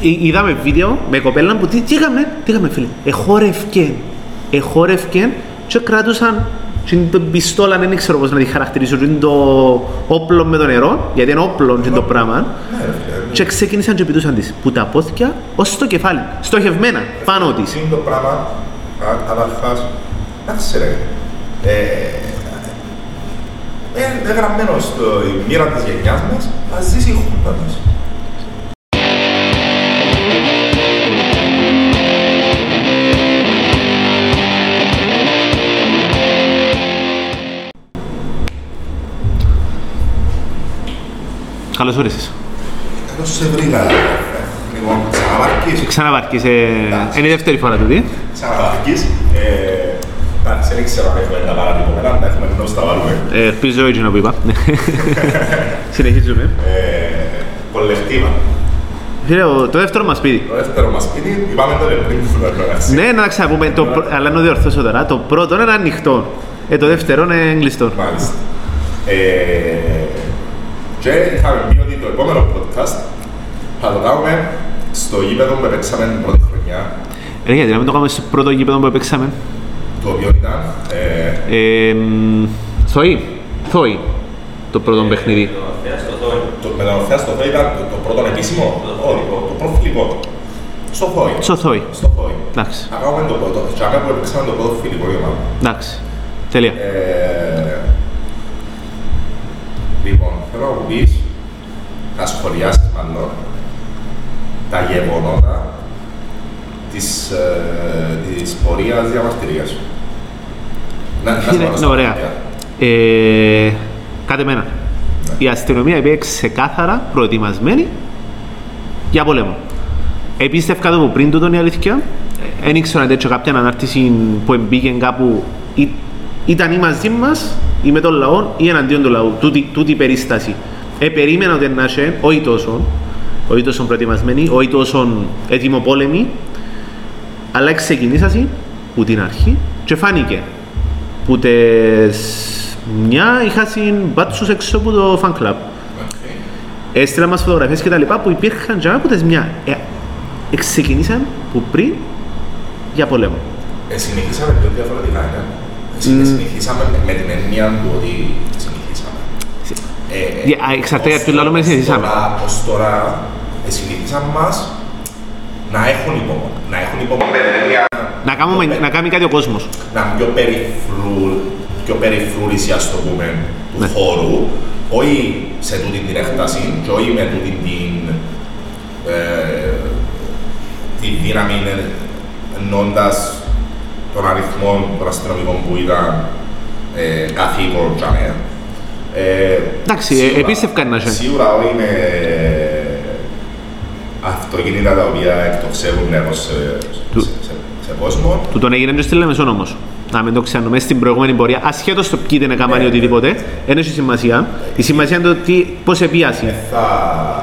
Εί- Είδαμε βίντεο με κοπέλα που τι, τι έκαμε, τι έκαμε φίλε; Εχόρευκε, εχόρευκε και κρατούσαν την πιστόλα, δεν ξέρω πώς να τη χαρακτηρίσω, και το όπλο με το νερό, γιατί είναι όπλο και το πράγμα. Ναι, ρε φίλε. Και ξεκίνησαν και πητούσαν της, που τα πόθηκια ως το κεφάλι, στοχευμένα, πάνω της. Είναι το πράγμα, α- καταρχάς, εντάξει ρε, ε, ε, είναι γραμμένο στο η μοίρα της γενιάς μας, να ζήσει η χούντα μας. Καλώς όρισες. Εδώ σε βρήκα, ρε. Λοιπόν, ξαναβαρκείς, Ξαναβαρκείς, ε, είναι η δεύτερη φορά τούτη. ξαναβαρκείς. Ε, Εντάξει, δεν ξέρω αν έχουμε τα παρατυπωμένα, αν τα έχουμε ενώ στα βάλουμε. Ε, Ελπίζω έτσι να που είπα. Συνεχίζουμε. Ε, Κολεκτίβα. Φίλε, ο- το δεύτερο μας σπίτι. Το δεύτερο μας σπίτι, είπαμε το πριν που το εντάξει. Ναι, να ξαναπούμε, το, πρω- αλλά να διορθώσω τώρα. Το πρώτο είναι ανοιχτό. Ε, το δεύτερο είναι κλειστό. Μάλιστα. Ε, και είχαμε πει ότι το επόμενο podcast θα το κάνουμε στο γήπεδο που παίξαμε την πρώτη χρονιά, Ε, γιατί να μην το κάνουμε στο πρώτο γήπεδο που παίξαμε. το οποίο ήταν ε, Ε, μ, Θόη. Θόη. Το πρώτο παιχνίδι. το, με τα ορθέα στο Θόη ήταν το, το πρώτο επίσημο, όχι, το, το πρώτο φιλικό. Στο Θόη. Στο Θόη. Στο Θόη. Εντάξει. Να κάνουμε το πρώτο, και άμα που παίξαμε το πρώτο φιλικό για μάλλον. Εντάξει. Τέλεια. Ε, λοιπόν, θέλω να μου πεις, να σχολιάσεις μάλλον, τα γεγονότα της, ε, της πορείας διαμαρτυρίας. Να, να σε Φίλε, βάλω στα ναι, ωραία. μάτια. Ε, Κάτε μένα. Η αστυνομία είπε ξεκάθαρα προετοιμασμένη για πόλεμο. Επίστευκα το από πριν τούτον η αλήθεια. Δεν ήξερα αν τέτοιο κάποια ανάρτησης που μπήκε κάπου ή- ήταν ή μαζί μας ή με τον λαό ή εναντίον του λαού. Τούτη, τούτη η περίσταση. Ε, περίμενα ότι να είσαι όχι τόσο, όχι τόσο προετοιμασμένοι, όχι τόσο έτοιμο πόλεμοι, αλλά ξεκινήσασαι που την αρχή και φάνηκε που τες μια είχα μπάτσους έξω από το fan club. Έστειλα μας φωτογραφίες και τα λοιπά που υπήρχαν και από τες μια. Ε, ε, ξεκινήσαν που πριν για πολέμο. Ε, συνεχίσαμε πιο διαφορετικά, ναι. Ε, συνε- Συνεχίσαμε με- με την έννοια του ότι συνεχίσαμε. Ε, ε, Για- α, εξαρτάται ως από ποιο λαό με τώρα- συνηθίσαμε. ως τώρα- Ως τώρα, ε, συνηθίσαν μας να έχουν υπομονή. Να έχουν υπομονή με την έννοια Να, κάνουμε, να κάνει κάτι ο κόσμος. να είναι πιο περιφρού, πιο περιφρούρηση, ας το πούμε, του Ναι. χώρου, όχι σε τούτη την έκταση και όχι με τούτη την, ε, τη δύναμη εν- εννοώντας των αριθμών των αστυνομικών που ήταν ε, καθήκον για μένα. Ε, Εντάξει, ε, σίγουρα- επίστευκαν να είσαι. Σίγουρα όχι με αυτοκίνητα τα οποία εκτοξεύουν νερός σε, Του- σε, σε, σε κόσμο. Του τον έγινε και στη Λεμεσόν όμως. Να μην το ξέρουμε στην προηγούμενη πορεία, ασχέτως το ποιοι δεν έκαναν ή Ναι. οτιδήποτε, δεν έχει σημασία. Η σημασία είναι το τι, πώς επίασε. Δεν θα,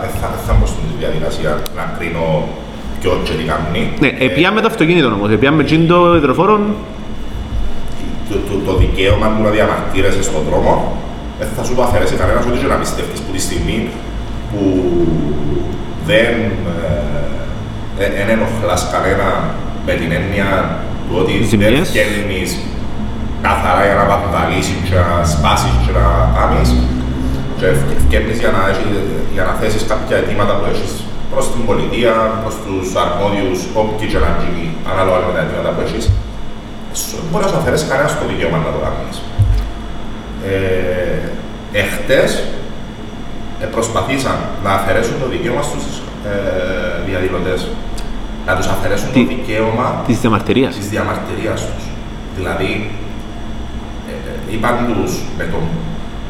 δεν θα, δεν θα μπω στην διαδικασία να κρίνω ποιο και τι κάνει. Ναι, επιάμε το αυτοκίνητο όμως, επιάμε τζιν το υδροφόρο, το, το, το δικαίωμα του να διαμαρτύρεσαι στον δρόμο δεν θα σου το αφαιρέσει κανένας ούτε και να πιστεύεις που τη στιγμή που δεν ε, ε, εν ενοχλάς κανένα με την έννοια του ότι δεν Ζημιές. βγαίνεις καθαρά για να βανδαλίσεις και να σπάσεις και να κάνεις και ευ- βγαίνεις για να, έχει- για να θέσεις κάποια αιτήματα που έχεις προς την πολιτεία, προς τους αρμόδιους, όποιοι και να γίνει, ανάλογα με τα αιτήματα που έχεις, σου μπορεί να σου αφαιρέσει κανένας το δικαίωμα να το κάνεις. Ε, εχθές ε, προσπαθήσαν να αφαιρέσουν το δικαίωμα στους ε, διαδηλωτές. Να τους αφαιρέσουν Τι- το δικαίωμα της διαμαρτυρίας. της διαμαρτυρίας τους. Δηλαδή, ε, ε, είπαν τους με τον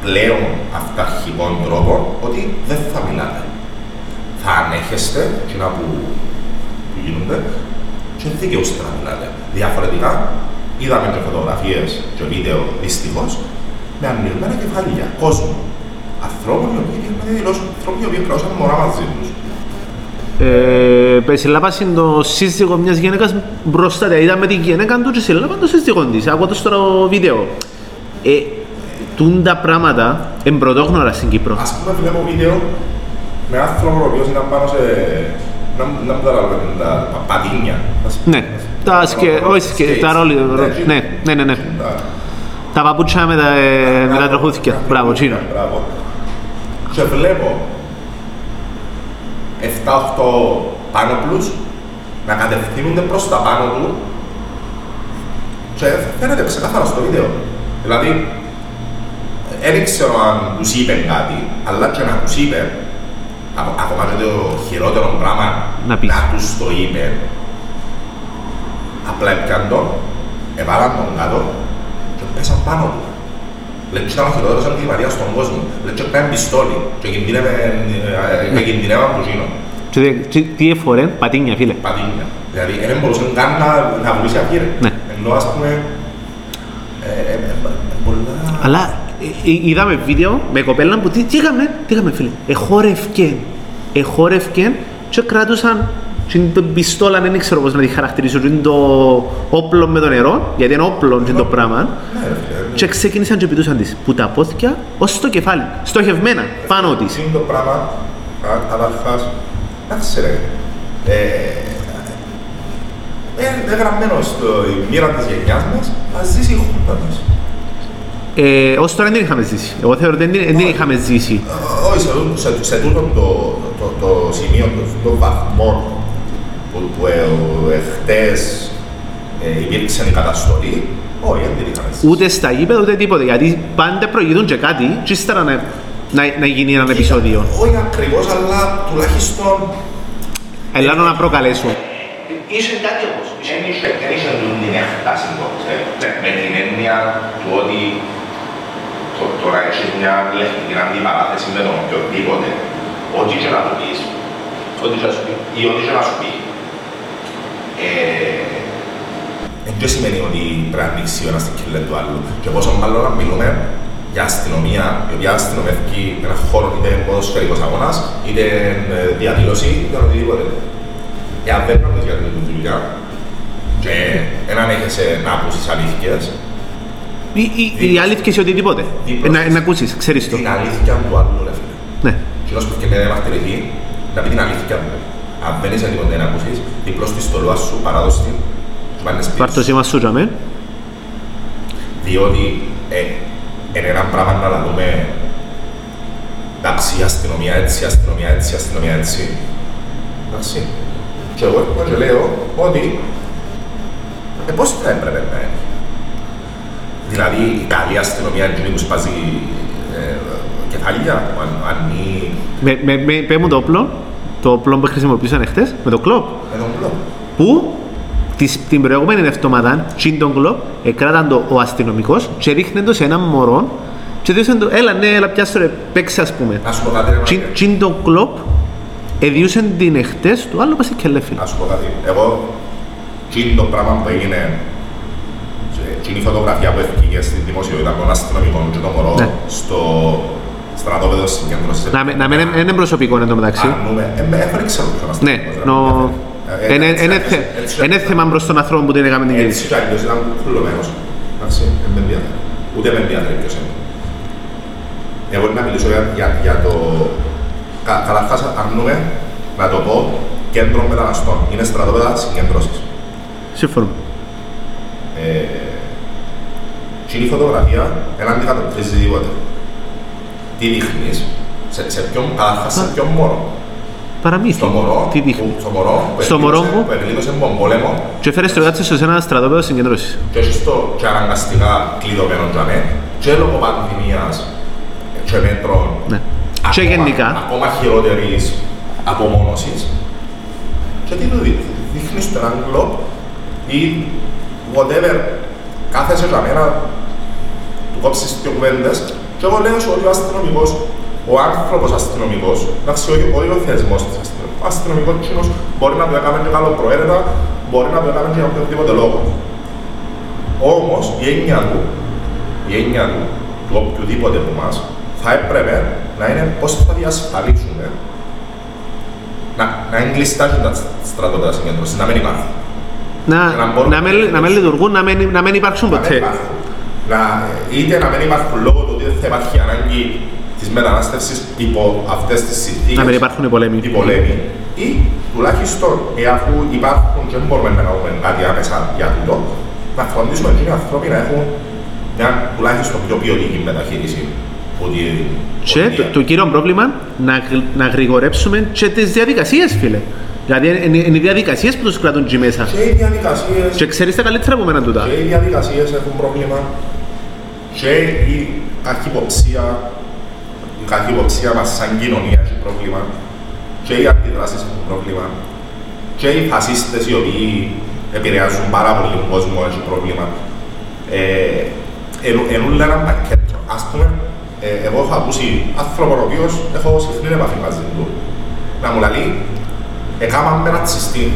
πλέον αυταρχικό τρόπο ότι δεν θα μιλάτε. Θα ανέχεστε εκείνα που, που γίνονται και δεν δικαιούστε να μιλάτε. Διαφορετικά, είδαμε και φωτογραφίες και βίντεο δυστυχώς με ανοιγμένα κεφάλια κόσμου. Ανθρώπων οι οποίοι πήγαν να διαδηλώσουν, ανθρώποι οι οποίοι κρατούσαν μωρά μαζί τους. Ε, περισυλλάβασαν το σύζυγο μιας γυναίκας μπροστά, δηλαδή είδαμε την γυναίκα του και συλλάβαν το σύζυγο της, άκουα το στο βίντεο. Ε, τούν τα πράγματα εμπρωτόγνωρα στην Κύπρο. Ας πούμε βλέπω βίντεο με άνθρωπο ο οποίος ήταν πάνω σε να να μου καταλαβαίνουν τα τα πατίνια. Ναι. Τα σκε... όχι σκε... τα ρόλι... Ναι, ναι, ναι, ναι. Τα- Τα παπούτσια με τα, ε, με τα τροχούθηκια. Μπράβο, τσίνο. Μπράβο. Και βλέπω 7-8 πάνωπλους να κατευθύνονται προς τα πάνω του και φαίνεται ξεκάθαρα στο βίντεο. Δηλαδή, δεν ξέρω αν τους είπε κάτι, αλλά και να τους είπε, ακο- ακόμα και το χειρότερο πράγμα Να πεις. τους το είπε, απλά έπιαν τον, έβαλαν τον κάτω και πέσαν πάνω του. Λέει και ήταν ο χειρότερος εγκληματίας στον κόσμο. Λέει και πέαν πιστόλι και κινδύνευε, ε, και κινδυνεύαν από εκείνο. Και τι- τι- Τι έφορε, πατίνια, φίλε. Πατίνια. Δηλαδή, δεν μπορούσε καν να, να βουλήσει αυγήρε. Ναι. Ενώ, ας πούμε, ε, ε, ε, ε, πολλά... Αλλά ε, ε, είδαμε βίντεο με κοπέλα που τι, τι έκαμε, τι έκαμε φίλε. Εχόρευκε, εχόρευκε και κράτουσαν την πιστόλα, δεν ξέρω πώς να τη χαρακτηρίσω, είναι το όπλο με το νερό, γιατί είναι όπλο και το πράγμα. Ναι, ρε φίλε, Και ξεκίνησαν και πητούσαν της, που τα πόθηκια ως το κεφάλι, στοχευμένα, πάνω της. Είναι το πράγμα, κα- καταρχάς, εντάξει ρε, ε, ε, είναι γραμμένο στο μοίρα της γενιάς μας, ας ζήσει η χούντα μας. Ε, ως τώρα δεν την είχαμε ζήσει. Εγώ θεωρώ ότι δεν δεν την είχαμε ζήσει. Ε, Όχι, σε, τούτο- σε, σε τούτο το, το, το, σημείο, το, το βαθμό που, που ε, ε, χτες ε, υπήρξε η καταστολή, όχι, δεν την είχαμε ζήσει. Ούτε στα γήπεδα ούτε τίποτε. Γιατί πάντα προηγηθούν και κάτι, και ύστερα να, να, να γίνει ένα επεισόδιο. Όχι ακριβώς, αλλά τουλάχιστον Ελάνω να προκαλέσουν. Είχε κάτι όμως. Δεν είχε, δεν είχε τούτη την έκταση το, ε, με- με την έννοια του ότι το, το να έχεις μια λεκτική αντιπαράθεση με τον οποιοδήποτε, ό,τι και να του πεις, ό,τι και να σου πει, ή ό,τι και να σου πει, ε, δεν σημαίνει ότι πρέπει να ανοίξει ο ένας την κελέ του άλλου. Και πόσο μάλλον να μιλούμε για αστυνομία, η οποία αστυνομεύει ένα χώρο είτε ποδοσφαιρικός αγώνας, είτε ε, διαδήλωση, είτε οτιδήποτε. Εάν δεν κάνεις για την δουλειά και έναν έχεσαι να ακούσεις αλήθειες, Ή, ή, ή αλήθεια σε οτιδήποτε. Ε, να, να ακούσεις, ξέρεις το. την αλήθεια του άλλου, ρε φίλε. Ναι. Και όσο που και να μαρτυρηθεί, να πει την αλήθεια του. Αν δεν είσαι τίποτε να ακούσεις, διπλώς τη στολά σου, παράδοση την, και πάνε σπίτι Πάρ' το σου. σήμα σου, τζαμέ. διότι ε, είναι ένα πράγμα να τα δούμε εντάξει, η αστυνομία έτσι, η αστυνομία έτσι, η αστυνομία έτσι. Εντάξει. Και εγώ έρχομαι και λέω ότι ε, πώς θα έπρεπε να είναι. Δηλαδή, η καλή αστυνομία είναι εκείνη που σπάζει ε, κεφάλια, που αν- ανοίγει Με, με, με, πέ μου το όπλο, το όπλο που χρησιμοποιούσαν χτες, με το κλόπ. με τον κλόπ. Που της, την προηγούμενη εβδομάδα, τσιν τον κλόπ, εκράταν το ο αστυνομικός και ρίχνε το σε έναν μωρό και διούσαν το, έλα ναι, έλα πιάσω ρε, παίξε ας πούμε. Να σου πω κάτι, ρε Τσιν, Μάριε. τσιν τον κλόπ, εδιούσαν την εχτες του άλλο πας σε κελέφιλ. Να σου πω κάτι. Εγώ, τι το πράγμα που έγινε, και είναι η φωτογραφία που έφυγε στην δημοσιότητα των αστυνομικών και το μωρό Ναι. στο στρατόπεδο συγκέντρωσης. Να, με- να μην είναι προσωπικό εν τω μεταξύ. Αρνούμε. Ε, με- έχω δεν ξέρω ποιος Ναι, αστυνομικός, ρε, νο... ε, ε, Είναι έτσι, είναι έτσι, θε- έτσι, είναι έτσι. θέμα προς τον άνθρωπο που την έκαμε την Έτσι κίνηση. κι αλλιώς ήταν κουλωμένος. Εντάξει, δεν με ενδιαφέρει. Ούτε με ενδιαφέρει ποιος είναι. Εγώ να μιλήσω για, για, για το... Κα, καταρχάς αρνούμε, να το πω, κέντρο μεταναστών. Είναι στρατόπεδα συγκέντρωσης. Σύμφωνο. Ε, και η φωτογραφία δεν αντικατοπτρίζει τίποτε. Τι δείχνεις, σε, σε ποιον, καταρχάς σε ποιον μωρό. Παραμύθι. Στο μωρό, Τι δείχνει; που, στο μωρό που Στο μωρό εκλείδωσε- που- που εκλείδωσε τον πόλεμο Και έφερε στο κάτσο σε ένα στρατόπεδο συγκεντρώσεις. και όχι στο και αναγκαστικά κλειδωμένο για μέ, και λόγω πανδημίας και μέτρων Ναι. Και ακόμα- γενικά. ακόμα χειρότερης απομόνωσης και τι του δείχνεις, δείχνεις τον έναν κλόπ ή whatever κάθεσαι για μένα του κόψεις δύο κουβέντες και εγώ λέω σου ότι ο αστυνομικός ο άνθρωπος αστυνομικός, εντάξει, όχι, όχι ο θεσμός της αστυνομίας, ο αστυνομικός κοινός μπορεί να το έκανε και καλοπροαίρετα, μπορεί να το έκανε και για οποιοδήποτε λόγο. Όμως η έννοια του, η έννοια του, του οποιοδήποτε από εμάς, θα έπρεπε να είναι πώς θα διασφαλίσουμε να, να είναι κλειστά και τα στρατόπεδα συγκέντρωσης, να μην υπάρχουν. Να, Και να μπορούν να, μην, να μην λειτουργούν, να μην, να μην υπάρξουν Να μην ποτέ. υπάρχουν. Να, είτε να μην υπάρχουν λόγω του ότι δεν θα υπάρχει ανάγκη της μετανάστευσης υπό αυτές τις συνθήκες. Να μην υπάρχουν οι πολέμοι. Οι πολέμοι. ή τουλάχιστον ε, αφού υπάρχουν και δεν μπορούμε να κάνουμε κάτι άμεσα για τούτο, να φροντίσουμε και οι άνθρωποι να έχουν μια τουλάχιστον πιο ποιοτική μεταχείριση. που τη- Και οδηγία. το, το κύριο πρόβλημα να, γρ- να γρηγορέψουμε και τις διαδικασίες, φίλε. Δηλαδή είναι, είναι οι διαδικασίες που τους κρατούν εκεί μέσα. Και οι διαδικασίες Και ξέρεις τα καλύτερα από μένα τούτα. Και οι διαδικασίες έχουν πρόβλημα και η καχυποψία, η καχυποψία μας σαν κοινωνία έχει πρόβλημα και οι αντιδράσεις έχουν πρόβλημα και οι φασίστες οι οποίοι επηρεάζουν πάρα πολύ τον κόσμο έχει πρόβλημα. Ε, εν- εν ούλα ένα πακέτο. Ας πούμε, ε, εγώ έχω ακούσει άνθρωπος ο οποίος έχω συχνή επαφή μαζί του να μου λέει «Εκάμαν με ρατσιστή,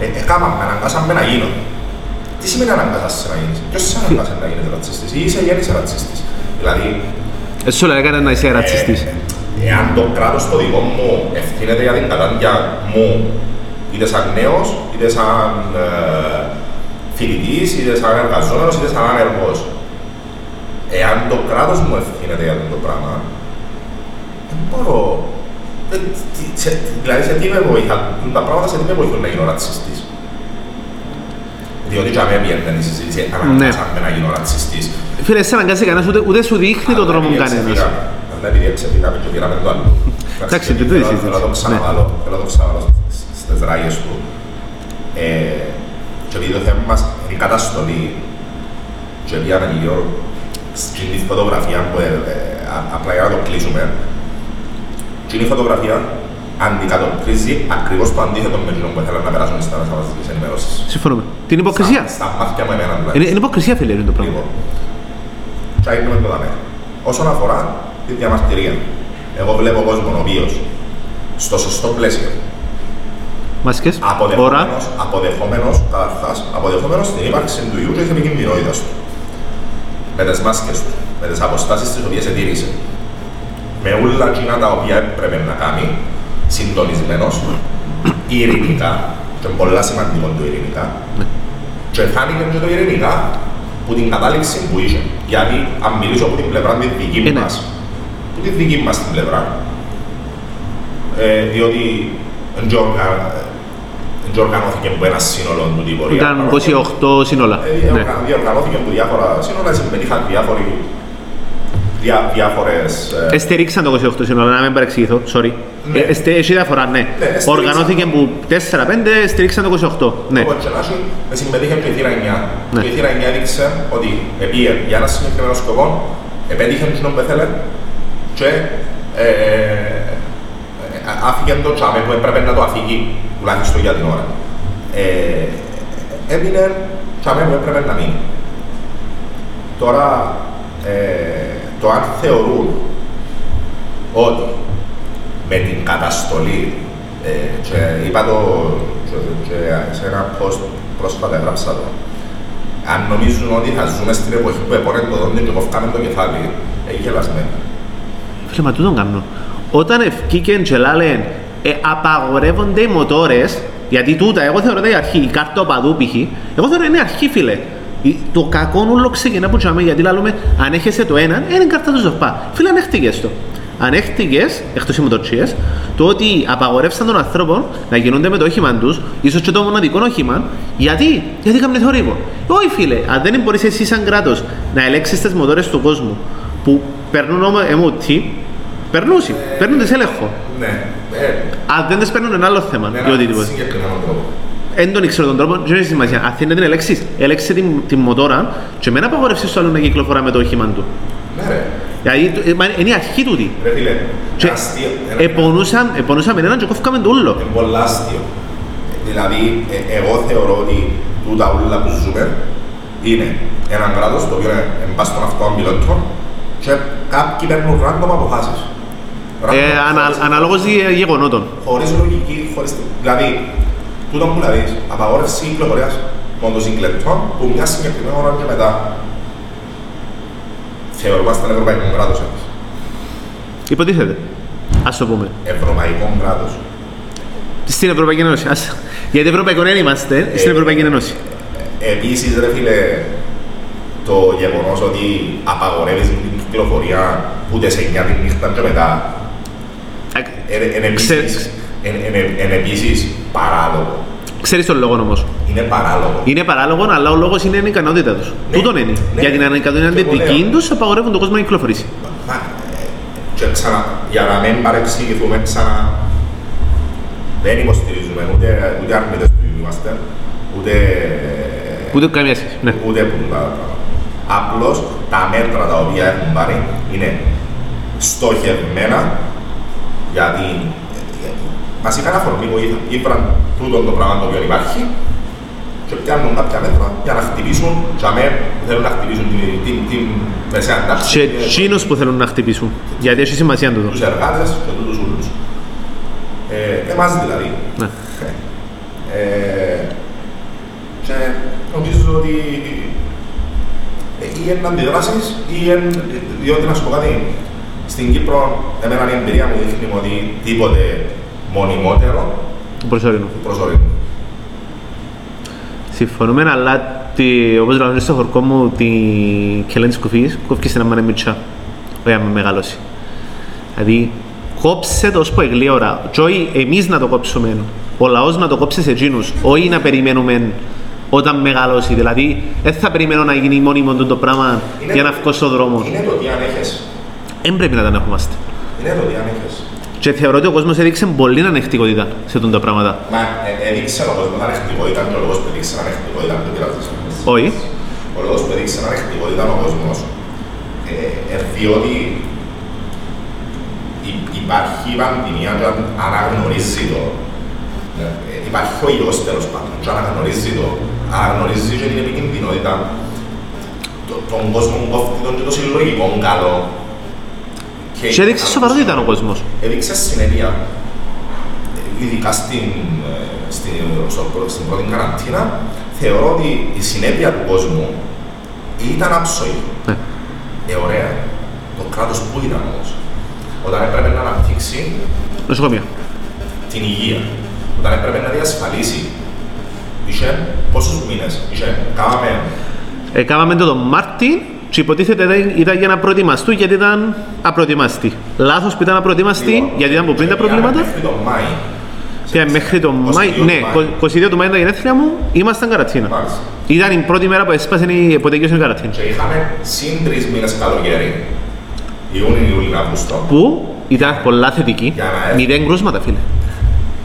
ε, εκάμαν με, αναγκάσαν με να γίνω». Τι σημαίνει αναγκάσαι να γίνεις, ποιος σε αναγκάσε να γίνεις ρατσιστής; Ή είσαι γέννησε ρατσιστής; Δηλαδή, Εσύ σου λέει κανένα να είσαι ρατσιστής. ε, εάν το κράτος το δικό μου ευθύνεται για την κατάντια μου, είτε σαν νέος, είτε σαν ε, φοιτητής, είτε σαν εργαζόμενος, είτε σαν άνεργος, εάν το κράτος μου ευθύνεται για αυτό το πράγμα, δεν μπορώ. Ε, τι- σε- Δηλαδή, σε τι με βοηθά, τα πράγματα σε τι με βοηθούν να γίνω ρατσιστής; Διότι για μένα πιέντε η συζήτηση, αναγκάσαμε να γίνω ρατσιστής. Φίλε, σε αναγκάζει κανένας, ούτε, ούτε σου δείχνει τον δρόμο κανένας. Αλλά επειδή εξεφύγαμε και πήραμε το άλλο. Εντάξει, Θέλω- τούτη η θέλω- συζήτηση. Θέλω να το ξαναβάλω, θέλω να το ξαναβάλω σ- στις ράγες του. Ε, Και επειδή το θέμα μας είναι η καταστολή και πήγαμε λίγο στην φωτογραφία που ε, ε, α- απλά για να το κλείσουμε. Και η φωτογραφία αντικατοπτρίζει ακριβώς το αντίθετο με εκείνο που ήθελαν να περάσουν στα μέσα μαζικής ενημέρωσης. Συμφωνούμε. Την υποκρισία. Στα, στα μάτια μου εμένα δηλαδή. Είναι, είναι υποκρισία, φίλε, είναι το πράγμα. Λοιπόν, και আহিούμε το δάμε. Όσον αφορά τη διαμαρτυρία, εγώ βλέπω κόσμο ο οποίος στο σωστό πλαίσιο, Μάσκες, ώρα, αποδεχόμενος, αποδεχόμενος, καταρχάς, αποδεχόμενος την ύπαρξη του ιού και την επικινδυνότητα του. Με τις μάσκες του, με τις αποστάσεις τις οποίες ετήρησε. Με όλα εκείνα τα οποία έπρεπε να κάνει, συντονισμένος, ειρηνικά, και είναι πολλά σημαντικό το ειρηνικά, και φάνηκε και το ειρηνικά που την κατάληξη που είχε. Γιατί αν μιλήσω από την πλευρά τη δική Ε, ναι. μας, που τη δική μας την πλευρά, ε, διότι δεν και οργα- δεν και οργανώθηκε από ένα σύνολο του τύπου. ήταν 28 σύνολα. Ε, Ναι. οργα- Διοργανώθηκε από διάφορα σύνολα, συμμετείχαν διάφοροι, διά, διάφορες... ε, Εστηρίξαν το 28 σύνολα, να μην παρεξηγηθώ, sorry. Ναι. Ε, εστε- Έχει διαφορά, ναι. εστηρίξαν. Οργανώθηκε που 4-5, στηρίξαν το 28. Ναι. Όπως και να έχει, ε, συμμετείχε και η θύρα 9. Ναι. Και η θύρα 9 έδειξε ότι επίε για ένα συγκεκριμένο σκοπό, επέτυχε τον που ήθελε και ε, ε, άφηκε το τσάμε που έπρεπε να το αφήγει, τουλάχιστον για την ώρα. Ε, έμεινε τσάμε που έπρεπε να μείνει. Τώρα, ε, το αν θεωρούν ότι με την καταστολή ε, και είπα το και, και σε ένα post πρόσφατα έγραψα το αν νομίζουν ότι θα ζούμε στην εποχή που επώνε το δόντι και κοφκάμε το κεφάλι έχει γελασμένο. Φίλε, μα τούτον κάνω. Όταν ευκήκεν και λάλεν ε, απαγορεύονται οι μοτόρες, γιατί τούτα, εγώ θεωρώ ότι η αρχή, η κάρτα οπαδού π.χ., εγώ θεωρώ είναι η αρχή, φίλε. Η- Το κακό ούλο ξεκινά που τσάμε, γιατί λαλούμε, αν έχεσαι το έναν, είναι η κάρτα του ζωπά. Φίλε, ανέχτηκες το. Ανέχτηκες, εκτός οι μοτοτσίες, το ότι απαγορεύσαν των ανθρώπων να κινούνται με το όχημα τους, ίσως και το μοναδικό όχημα, γιατί, γιατί είχαμε θορύβο. Όχι φίλε, αν δεν μπορείς εσύ σαν κράτος να ελέγξεις τις μοτόρες του κόσμου, που παίρνουν όμως εμούτι, περνούσι, παίρνουν τις έλεγχο. Ναι, ε, Αν δεν τις παίρνουν ένα άλλο θέμα, με ή έναν οτιδήποτε. συγκεκριμένο τρόπο. Δεν τον ήξερα τον τρόπο, δεν έχει σημασία. Αν θέλει να την ελέγξεις, έλεξε την, την μοτόρα και με να απαγορεύσεις το άλλο να κυκλοφορά με το όχημα του. Ναι ρε, Δηλαδή, το- ε, μα είναι η αρχή τούτη. ρε φίλε, Και είναι αστείο. ένα- επονούσαν, επονούσαμε έναν και κόφκαμε το ούλο. Είναι πολλά αστείο. Δηλαδή, ε, εγώ θεωρώ ότι τούτα όλα που ζούμε είναι ένα κράτος το οποίο είναι μπας στον αυτόν πιλότο και κάποιοι παίρνουν random αποφάσεις. Random, Ε, ανα, χωρίς- αναλόγως γε- γεγονότων. χωρίς λογική, χωρίς... Δηλαδή, τούτο που δηλαδή, απαγόρευση κυκλοφορίας μοτοσυκλετών που μια συγκεκριμένη ώρα και μετά θεωρούμαστε ευρωπαϊκό κράτος εμείς. Υποτίθεται. Ας το πούμε. Ευρωπαϊκό κράτος. Στην Ευρωπαϊκή Ένωση. Ας... Γιατί Ευρωπαϊκό δεν είμαστε, στην Ε, Ευρωπαϊκή Ένωση. Επίσης, ρε φίλε, το γεγονός ότι απαγορεύεις την κυκλοφορία ούτε σε 9 τη νύχτα και μετά. Ακ- Είναι Ξε- επίσης. Είναι επίσης παράλογο. Ξέρεις τον λόγο όμως. Είναι παράλογο. Είναι παράλογο, αλλά ο λόγος είναι η ικανότητα τους. Ναι. Τούτον είναι. Ναι. Για την ανικανότητα Και εγώ δική λέω. τους απαγορεύουν τον κόσμο να κυκλοφορήσει. Μα, ε, και ξανά, για να μην παρεξηγηθούμε ξανά, δεν υποστηρίζουμε ούτε, ούτε αρνητές του είμαστε, ούτε, Ούτε καμία σχέση. Ναι. ούτε που τα πράγματα. Απλώς τα μέτρα τα οποία έχουν πάρει είναι στοχευμένα γιατί ε, μας είχαν αφορμή βοήθεια. Ήβραν τούτο το πράγμα το οποίο υπάρχει και πιάνουν κάποια μέτρα για να χτυπήσουν και αμέ θέλουν να χτυπήσουν την, την, την μεσαία τάξη. Και εκείνους που θέλουν να χτυπήσουν. Γιατί έχει σημασία τούτο. τους εργάτες και τούτους ούλους. Ε, εμάς δηλαδή. Ναι. Ε, και νομίζω ότι ε, ή είναι να αντιδράσεις ή είναι, διότι να σου πω κάτι, στην Κύπρο εμένα η εμπειρία μου δείχνει ότι τίποτε μονιμότερο Προσωρινό. του προσωρινού. Συμφωνούμε, αλλά τη, όπως λέω στο χορκό μου, τη κελέν της κουφής, κόφηκες στην αμάνε μητσά. Όχι άμα μεγαλώσει. Δηλαδή, κόψε το ως που εγλή ώρα. Και όχι εμείς να το κόψουμε, ο λαός να το κόψει σε εκείνους. Όχι να περιμένουμε όταν μεγαλώσει. Δηλαδή, δεν θα περιμένω να γίνει μόνιμο το πράγμα Είναι για να το- βγω στον δρόμο. Είναι το τι ανέχεσαι. Δεν πρέπει να τα ανεχόμαστε. Είναι το τι ανέχεσαι. Και θεωρώ ότι ο κόσμος έδειξε πολύ ανεκτικότητα σε αυτά τα πράγματα. Μα ε, έδειξε ο κόσμος ανεκτικότητα και ο λόγος που έδειξε ανεκτικότητα δεν πειράζει. Όχι. Ο λόγος που έδειξε ανεκτικότητα ο κόσμος ε, ε, διότι υ- υπάρχει η πανδημία και αν- αναγνωρίζει το. Ε, ε, υπάρχει ο ιός τέλος πάντων και αναγνωρίζει το. Αναγνωρίζει και την επικίνδυνοτητα το- τον κόσμο κόφτη τον και το συλλογικό καλό. Και έδειξε σοβαρότητα ο κόσμος. έδειξε συνέπεια. Ε, Ειδικά στην, ε, στην, στο, πρω- στην πρώτη καραντίνα, θεωρώ ότι η συνέπεια του κόσμου ήταν άψογη. Ναι. Ε, ωραία. Το κράτος που ήταν όμως. Όταν έπρεπε να αναπτύξει Νοσοκομεία. την υγεία, όταν έπρεπε να διασφαλίσει, είχε πόσους μήνες, είχε, κάμαμε Ε, κάναμε το τον Μάρτι και υποτίθεται ήταν- ήταν για να προετοιμαστούν γιατί ήταν απροετοιμαστοί. Λάθος που ήταν απροετοιμαστοί λίγο. γιατί ήταν από πριν τα Και πήγαμε προβλήματα. Μέχρι τον Μάη. Και μέχρι τον 22 Μάη, του ναι, Μάη; 22 του Μάη ήταν τα γενέθλια μου, ήμασταν καρατσίνα. Μάλιστα. Ήταν η πρώτη μέρα που έσπασε η ποτέ η καρατσίνα. Και είχαμε συν τρεις μήνες καλοκαίρι, Ιούνιο, Ιούλιο, Αύγουστο, Που ήταν πολλά θετική, Για να έρθει. μηδέν κρούσματα φίλε.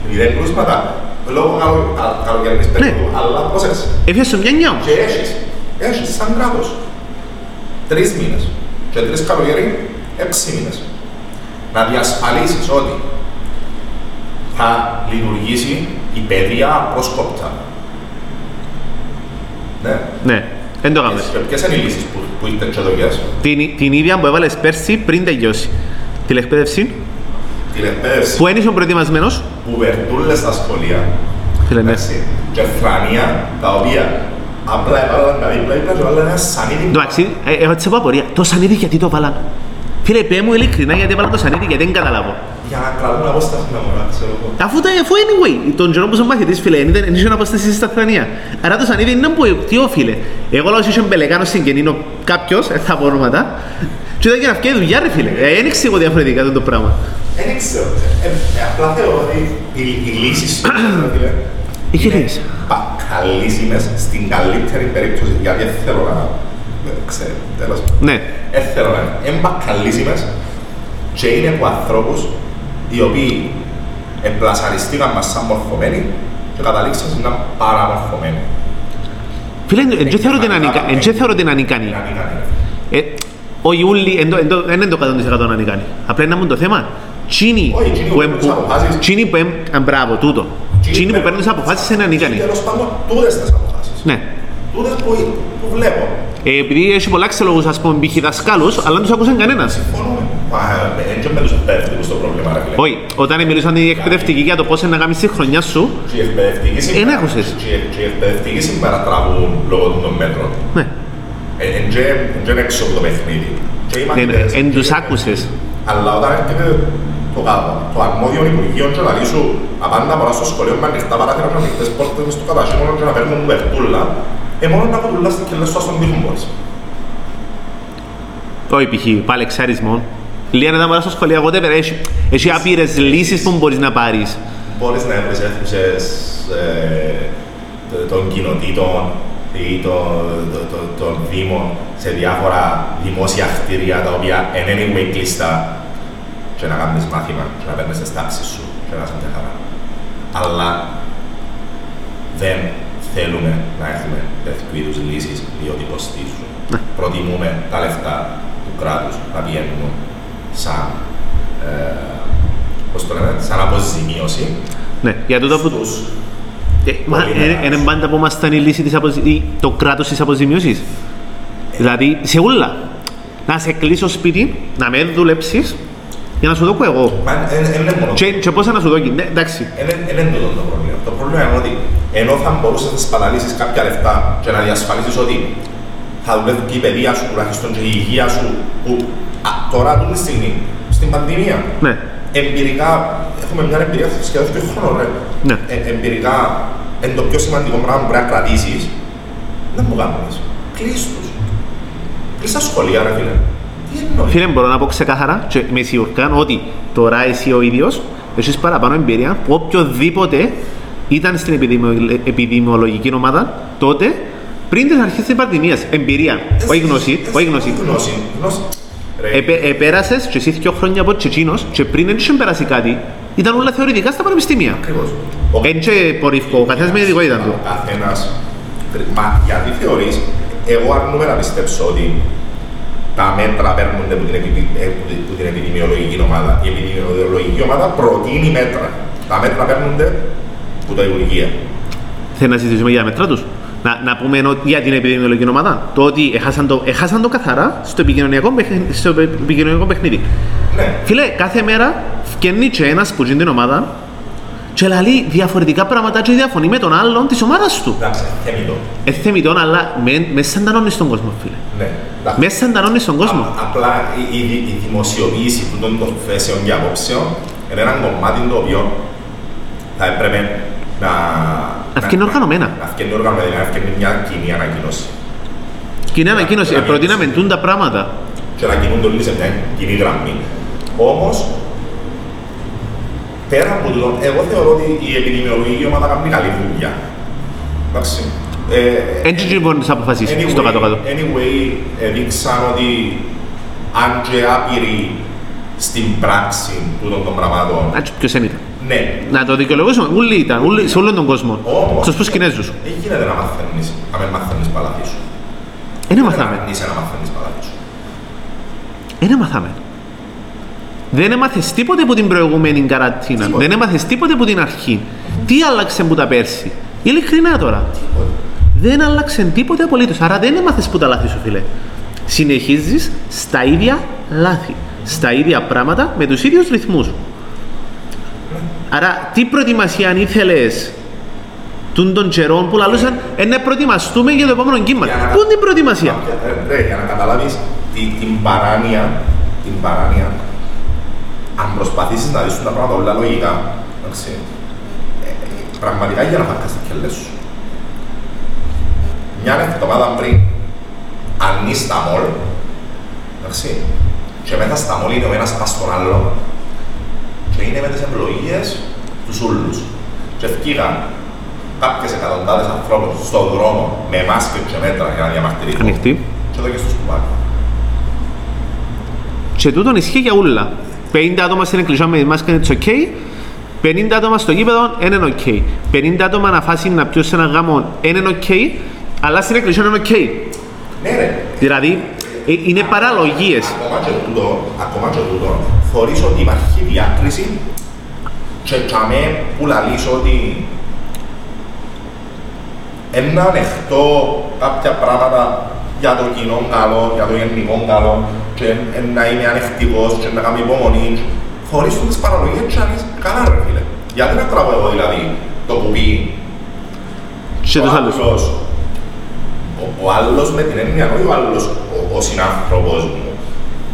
μηδέν κρούσματα, λόγω καλο- κα- καλοκαιρινής Ναι. περίοδου, αλλά πρόσεξε, Έφυγε σου μια νιά όμως. και έχεις, έχεις σαν κράτος, τρεις μήνες και τρεις καλοκαίρι, έξι μήνες. Να διασφαλίσεις ότι θα λειτουργήσει η παιδεία πρόσκοπτα. Ναι. Ναι, δεν το έκαμε. Και ποιες είναι οι λύσεις που, που είστε και δοκιές. Την, την ίδια που έβαλες πέρσι πριν τελειώσει. Τηλεκπαίδευση, Τηλεκπαίδευση, που ένιωσε ο προετοιμασμένος. κουβερτούλες στα σχολεία, Φίλε, ναι. εντάξει, και φρανία, τα οποία απλά έβαλαν τα δίπλα-δίπλα και έβαλαν ένα σανίδι Εντάξει, ε, έχω έτσι από απορία. Το σανίδι γιατί το βάλαν. Φίλε, πέ μου ειλικρινά γιατί έβαλαν το σανίδι γιατί δεν καταλάβω. για να κρατούν απόσταση με μωρά, ξέρω εγώ. Αφού τα αφού anyway, τον καιρό που είσαι μαθητής φίλε, δεν δεν είχε απόσταση στη σταθρανία. Άρα το σανίδι είναι που τι όφιλε. Εγώ λέω ότι είχε μπελεκάνος συγγενήνο κάποιος, δεν θα πω ονόματα, και ήταν για να φτιάξει δουλειά ρε φίλε. Ε, δεν εξηγώ διαφορετικά αυτό το πράγμα. Δεν ξέρω. Ε, ε, απλά θεωρώ ότι οι, οι λύσεις φίλε, Είχε είναι λύσεις. πακαλίσιμες στην καλύτερη περίπτωση, γιατί δεν θέλω να... Δεν ξέρω, τέλος πάντων. Ναι. Δεν θέλω να είναι. Είναι πακαλίσιμες και είναι από ανθρώπους οι οποίοι εμπλασαριστήκαν μας σαν μορφωμένοι και καταλήξαν να είναι παραμορφωμένοι. Φίλε, δεν θεωρώ ότι είναι ανικα- εν και θεωρώ ότι είναι ανικανή. Είναι ανίκανοι. Ε, Όχι όλοι, εν το- εν το- δεν είναι το 100% ανικανή. Απλά είναι μόνο το θέμα. Τσίνοι Όχι, εκείνοι που που εμ- παίρνουν τις αποφάσεις. τσίνοι που εμ- α, μπράβο, τούτο. Τσίνοι που παίρνουν τις αποφάσεις είναι ανικανοί. Και τέλος πάντων, τούτες τις αποφάσεις. Ναι. Τούτες που, που βλέπω. Ε, επειδή έχει πολλά ξελόγους, ας πούμε, π.χ. δασκάλους, αλλά δεν τους ακούσαν κανένας. Συμφωνούμε. Μα δεν και με τους εκπαιδευτικούς το πρόβλημα, ρε φίλε. Όχι, όταν μιλούσαν οι εκπαιδευτικοί για το πώς είναι να κάνεις τη χρονιά σου, Και οι εκπαιδευτικοί Ε, σήμερα- ναι, άκουσες. και οι- και οι εκπαιδευτικοί σήμερα τραβούν λόγω των μέτρων. ναι. Ε, Εν και εν και είναι έξω από το παιχνίδι. Και οι Ναι, μαθητές- ναι, εν τους άκουσες. Αλλά όταν έρχεται το, κα- το αρμόδιο Υπουργείο και να σου απάντα πολλά στο σχολείο με ανοιχτά παράθυρα και ανοιχτές πόρτες μες στο κατασύμωνο και να παίρνουν βερτούλα, ε, μόνο να κουτουλάς την κελές σου στον τοίχο μπορείς. Όχι, π.χ. πάλι εξαρισμό. Λίγα να τα μωρά στο σχολείο, whatever, έχει, έχει άπειρες λύσεις που μπορείς να πάρεις. μπορείς να βρεις αίθουσες ε, т- των κοινοτήτων ή των, των, των, των δήμων σε διάφορα δημόσια κτίρια τα οποία εν anyway κλειστά και να κάνεις μάθημα και να παίρνεις τις τάξεις σου και να είσαι μια χαρά. Αλλά δεν θέλουμε να έχουμε τέτοιου είδους λύσεις διότι κοστίζουν. Ναι. Προτιμούμε τα λεφτά του κράτους να πηγαίνουν σαν, ε, πώς το λέμε, σαν αποζημίωση Ναι, για τούτο που. στους Ε, μα Πολύ είναι μεγάλες. είναι πάντα που ήμασταν η λύση της αποζη... ή το κράτος της αποζημίωσης. Δηλαδή, σε όλα. Να σε κλείσω σπίτι, να με δουλέψεις, για να σου δω εγώ. Μα δεν είναι μόνο Και, και πόσα να σου δω εκεί. Ναι, εντάξει. Δεν είναι τούτο το πρόβλημα. Το πρόβλημα είναι ότι ενώ θα μπορούσες να σπαταλήσει κάποια λεφτά και να διασφαλίσεις ότι θα δουλεύει και η παιδεία σου, τουλάχιστον και η υγεία σου, που α, τώρα αυτή τη στιγμή, στην πανδημία, Ναι. εμπειρικά, έχουμε μια εμπειρία σχεδόν και χρόνο, ρε. Ναι. Ε, εμπειρικά, είναι το πιο σημαντικό πράγμα που πρέπει να κρατήσεις. Δεν μου κάνεις. Κλείς τους. Κλείς τα σχολεία, ρε φίλε. Τι εννοείς. Φίλε, μπορώ να πω ξεκάθαρα και με σιουρκάν ότι τώρα εσύ ο ίδιος έχεις παραπάνω εμπειρία που οποιοδήποτε ήταν στην επιδημιο- επιδημιολογική ομάδα τότε πριν τις αρχές της πανδημίας. Εμπειρία, όχι γνώση, όχι γνώση. Γνώση. γνώση. Ρε, Επέ, επέρασες και εσύ δύο χρόνια από τσετσίνος και πριν δεν είχε περάσει κάτι. Ήταν όλα θεωρητικά στα πανεπιστήμια. Ακριβώς. Ο- Εν και πορυφκό, ο καθένας με την ειδικότητα του. Ο καθένας. Μα γιατί θεωρείς, εγώ αρνούμαι να πιστέψω ότι τα μέτρα παίρνονται από την, επιδη- ε, που την- που την επιδημιολογική ομάδα. Η επιδημιολογική ομάδα προτείνει μέτρα. Τα μέτρα παίρνονται από τα Υπουργεία. Θέλει να συζητήσουμε για τα μέτρα τους. Να, να πούμε ενώ για την επιδημιολογική ομάδα. Το ότι έχασαν το, έχασαν το καθαρά στο επικοινωνιακό, παιχνι- στο επικοινωνιακό παιχνίδι. Ναι. Φίλε, κάθε μέρα φκένει και ένας που ζει την ομάδα και λαλεί διαφορετικά πράγματα και διαφωνεί με τον άλλον της ομάδας του. Εντάξει, θεμητό. Ε, θεμητόν, αλλά με, με σαντανώνει στον κόσμο, φίλε. Ναι. εντάξει. Με σαντανώνει στον κόσμο. Α- απλά η, η, η δημοσιοποίηση των των θέσεων και απόψεων είναι ένα κομμάτι το οποίο θα έπρεπε να. Να βγαίνει οργανωμένα. Να βγαίνει οργανωμένα, δηλαδή να βγαίνει μια κοινή ανακοίνωση. Κοινή ανακοίνωση, ε, προτείναμε τούν τα πράγματα. Και να κινούνται όλοι σε μια κοινή γραμμή. Όμως, πέρα από τούτο, εγώ θεωρώ ότι η επιδημιολογική ομάδα κάνει καλή δουλειά. Εντάξει. Ε, Έτσι και μπορεί να τις αποφασίσεις Anyway, στο κάτω-κάτω. anyway, έδειξαν ότι αν και άπειροι στην πράξη τούτων των πραγμάτων, Έτσι, ποιος δεν ήταν; ναι, Να το δικαιολογήσουμε, όλοι ήταν, όλοι, σε όλον τον κόσμο. Όμως- Στους Κινέζους. δεν γίνεται να μαθαίνεις, να μην μαθαίνεις παλάτι σου. Δεν έμαθαμε. Δεν είσαι να μαθαίνεις παλάτι σου. Δεν έμαθαμε. Δεν έμαθες τίποτε από την προηγούμενη καρατίνα. Τίποτε. Δεν έμαθες τίποτε από την αρχή. Τι άλλαξε που τα πέρσι; Ειλικρινά τώρα. Τίποτε. Δεν άλλαξε τίποτε απολύτως. Άρα δεν έμαθες που τα λάθη σου, φίλε. Συνεχίζεις στα ίδια λάθη. Στα ίδια πράγματα με τους ίδιους ρυθμούς. Άρα, τι προετοιμασία αν ήθελες; Τούν των καιρών που λαλούσαν ε, να προετοιμαστούμε για το επόμενο κύμα. Για να- Πού είναι την προετοιμασία; Ε, Ρε, για να καταλάβεις τη- την παράνοια, την παράνοια, αν προσπαθήσεις να δεις τα πράγματα όλα λογικά, εντάξει, ε, ε, πραγματικά για να φακάς τα κελές σου. Μια εβδομάδα πριν, αν είσαι στα μόλ, εντάξει, και μετά στα μόλ είναι ο ένας πας στον άλλο, και είναι με τις ευλογίες τους ούλους. Και ευκήγαν κάποιες εκατοντάδες ανθρώπους στον δρόμο με μάσκες και μέτρα για να διαμαρτυρηθούν. Ανοιχτή. Και εδώ και στο σκουπάκι. Και τούτον ισχύει για ούλα. 50 άτομα στην εκκλησιά με τη μάσκα είναι it's ok. 50 άτομα στο γήπεδο είναι ok. 50 άτομα να φάσει να πιώσει σε ένα γάμο είναι ok. Αλλά στην εκκλησιά είναι ok. Ναι ρε, Δηλαδή ε, είναι παραλογίες. ακόμα και τούτο, ακόμα και τούτο, θεωρείς ότι υπάρχει διάκριση; Και τσαμέ που λαλείς ότι ένα ανεχτώ κάποια πράγματα για το κοινό καλό, για το γενικό καλό και εν- να είμαι ανεκτικός και να κάνω υπομονή. Θεωρείς τις παραλογίες και να λες, καλά ρε φίλε. Γιατί να τραβώ εγώ δηλαδή το κουπί Και τους ο άλλους. άλλος, ο, ο άλλος με την έννοια, όχι ο άλλος, ο, ο συνάνθρωπος μου,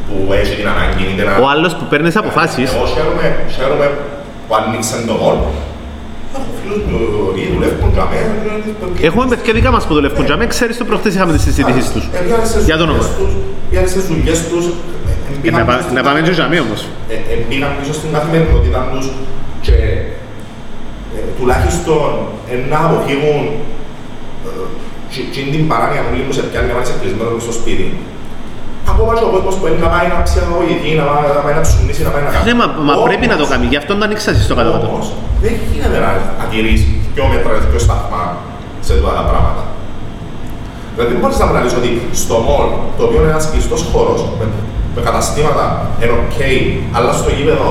που έχει την ανάγκη, είτε να... Ο άλλος που παίρνεις αποφάσεις. Εγώ χαίρομαι, χαίρομαι που άνοιξαν το μόλ. Έχουμε παιδιά δικά μας που δουλεύουν. Για μένα ξέρεις το προχτές είχαμε τις συζητήσεις τους. Ε, πήγανε στις Για το δουλειές όνομα. τους, πήγανε στις δουλειές τους, ε, ε, Ε, πήγαν να, πίσω πά- στην να πάμε και καθημερινότητα- για μένα όμως. ε, ε, πήγαν πίσω στην καθημερινότητα τους και ε, τουλάχιστον ε, να αποφύγουν ε, και- και την παράνοια που λίγο σε πιάνει να είσαι κλεισμένος μες στο σπίτι. Ακόμα και ο κόσμος που είναι να πάει να ψυχαγωγηθεί, να πάει- να πάει να ψουμίσει, να πάει να κάνει. Ναι, μα, μα Όμως- πρέπει να το κάνει. Γι' αυτό το άνοιξα στο κάτω-κάτω. Όμως, δεν γίνεται να να τηρείς δύο μέτρα, δύο σταθμά σε αυτά τα πράγματα. Δηλαδή, δεν μπορείς να μου να πεις ότι στο μόλ, το οποίο είναι ένας κλειστός χώρος, με, με καταστήματα, είναι οκ, αλλά στο γήπεδο,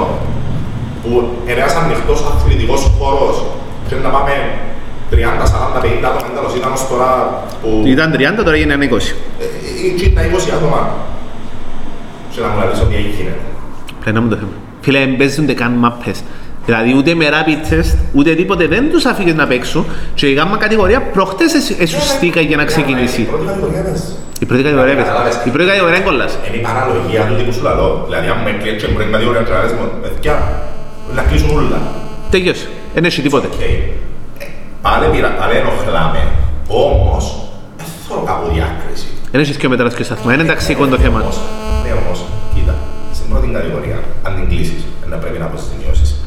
που είναι ένας ανοιχτός αθλητικός χώρος, και να πάμε 30, 40, 50 άτομα, τέλος ήταν ως τώρα που... Ήταν 30, τώρα έγινε 20. Ε, ε, και τα 20 άτομα. Και να μου λάβεις ότι έγινε. Πρέπει να μου το θέμα. Φίλε, δεν παίζονται καν μάπες. Δηλαδή ούτε με rapid test, ούτε τίποτε δεν τους αφήγες να παίξουν και η γάμμα κατηγορία προχτές εσ- εσουστήκα για να ξεκινήσει. Πρώτη κατηγορία πες. Η πρώτη κατηγορία Ναι, έπαιζε. καταλάβες. Η πρώτη κατηγορία είναι κολλάς. Είναι η παραλογία του τύπου σου λαλό. Δηλαδή, αν με κλέψει και μπορεί να κατηγορία να λες μου, παιδιά, να κλείσουν όλα. Τέλειωσε. Δεν έχει τίποτε. Οκ. Ε, Πάλι πήρα, πάλι ενοχλάμε. Όμως, δεν θέλω κάπου διάκριση. Δεν έχει και μετράς και σταθμό. Είναι ταξικό το θέμα. Όμως, Ναι, όμως, κοίτα, στην πρώτη κατηγορία, αν την κλείσεις, να πρέπει να αποζημιώσεις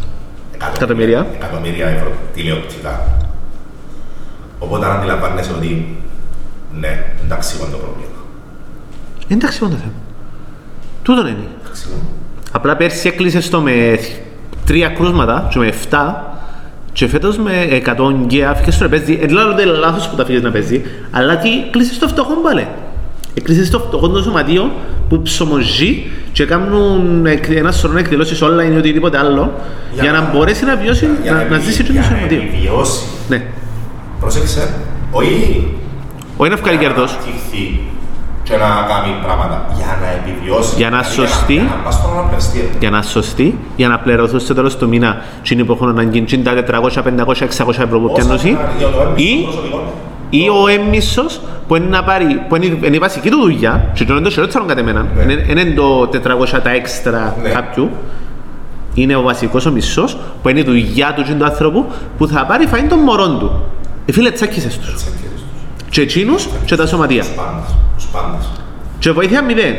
Εκατομμύρια. εκατομμύρια ευρώ τηλεοπτικά. Οπότε αν αντιλαμβάνεσαι ότι ναι, εντάξει είναι το πρόβλημα. Είναι ταξικό το θέμα. Τούτον είναι. Εντάξει, Απλά πέρσι έκλεισες το με τρία κρούσματα και με 7 και φέτος με 100 και άφηκες στο να παίζει. Δεν λέω ότι είναι λάθος που τα αφήγες να παίζει, αλλά τι κλείσεις το φτωχό πάλι. Έκλεισες το φτωχό το σωματείο που ψωμοζεί και κάνουν εκ- ένα σωρό εκδηλώσεις online ή οτιδήποτε άλλο για, να μπορέσει να βιώσει, Για να, να ζήσει και το για να σωματείο. επιβιώσει. Ναι. Πρόσεξε, όχι Όχι να βγάλει για να κερδός. αναπτυχθεί και να κάνει πράγματα. Για να επιβιώσει. Για να Δηλαδή, σωστεί. Για να πας στον αναπνευστήριο. για να σωστεί, για να πληρωθούν στο τέλος του μήνα εκείνοι που έχουν ανάγκη εκείνοι τα 400, 500, 600 ευρώ που πιάνουν Όσα εσύ, για το έμπιστο ή, προσωπικό. ή ο έμμισος που είναι να πάρει, που είναι, είναι η βασική του δουλειά, και το είναι το χειρότερο κατ' εμένα, Ναι. είναι, είναι το 400 τα έξτρα Ναι. κάποιου, είναι ο βασικός ο μισός, που είναι η δουλειά του και του άνθρωπου, που θα πάρει φαΐν των μωρών του. Ε, φίλε, τσάκισες τους. Τσακίδες τους. Και εκείνους και τα σωματεία. Τους πάντες. Τους πάντες. Και βοήθεια μηδέν.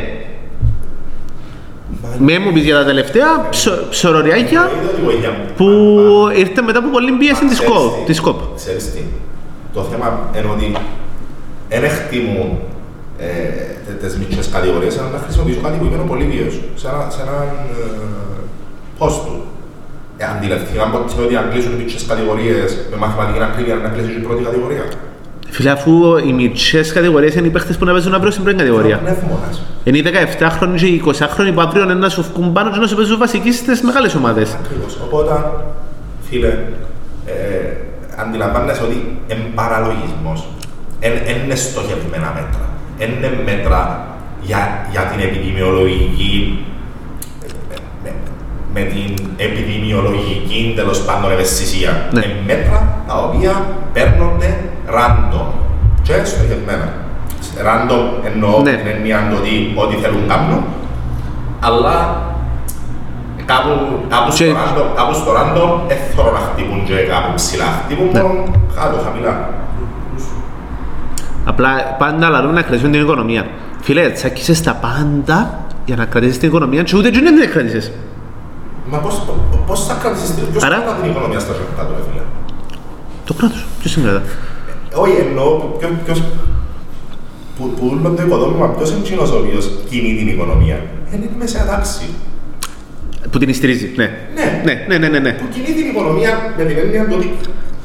Με μου πεις για τα τελευταία ψω- ψωροριάκια Είδα τη βοήθεια μου. που Μα- μα- ήρθε μετά από πολλή πίεση της Ξέρεις ΚΟΠ. τι, Της ΚΟΠ. Ξέρεις τι, το θέμα είναι ότι δεν εκτιμούν ε, τε- τις μικρές κατηγορίες, αλλά να χρησιμοποιήσω κάτι που είναι πολύ βίαιος, σε ένα, σε έναν ε, post του. Ε, αντιληφθήκαν ποτέ ότι αν κλείσουν οι μικρές κατηγορίες με μαθηματική ακρίβεια να κλείσει και η πρώτη κατηγορία. Φίλε, αφού οι μητσές κατηγορίες είναι οι παίχτες που να παίζουν αύριο στην πρώτη κατηγορία. Πνεύμονας. Είναι οι 17χρονοι και οι 20χρονοι που αύριο είναι να σου βγουν πάνω και να σου παίζουν βασικοί στις μεγάλες ομάδες. Ακριβώς. Οπότε, φίλε, ε, αντιλαμβάνεσαι ότι είναι παραλογισμός. Δεν είναι στοχευμένα μέτρα. Δεν είναι μέτρα για, για την επιδημιολογική με, με- με την επιδημιολογική τέλος πάντων ευαισθησία. Ναι. Είναι μέτρα τα οποία παίρνονται random και στοχευμένα. Random εννοώ Ναι. την έννοια του ότι ό,τι θέλουν κάνουν, αλλά κάπου, κάπου, Και- στο random, κάπου στο random δεν θέλω να χτυπούν και κάπου ψηλά. Χτυπούν Ναι. μόνο κάτω, χαμηλά. Απλά πάντα λαλούμε να κρατήσουμε την οικονομία. Φίλε, τσάκισες τα πάντα για να κρατήσεις την οικονομία και ούτε και δεν την κρατήσεις. Μα πώς, πώς θα κρατήσεις την, ποιος Άρα- θα κρατά την οικονομία στα χέρια του, ρε φίλε; Το κράτος. Ποιος είναι κρατά. Όχι, εννοώ ποιο, ποιος, που, που όλο το οικοδόμημα, ποιος είναι εκείνος ο οποίος κινεί την οικονομία. Είναι η μεσαία τάξη. Που την στηρίζει. Ναι. Ναι. Ναι, ναι, ναι, ναι. ναι. Που κινεί την οικονομία με την έννοια του ότι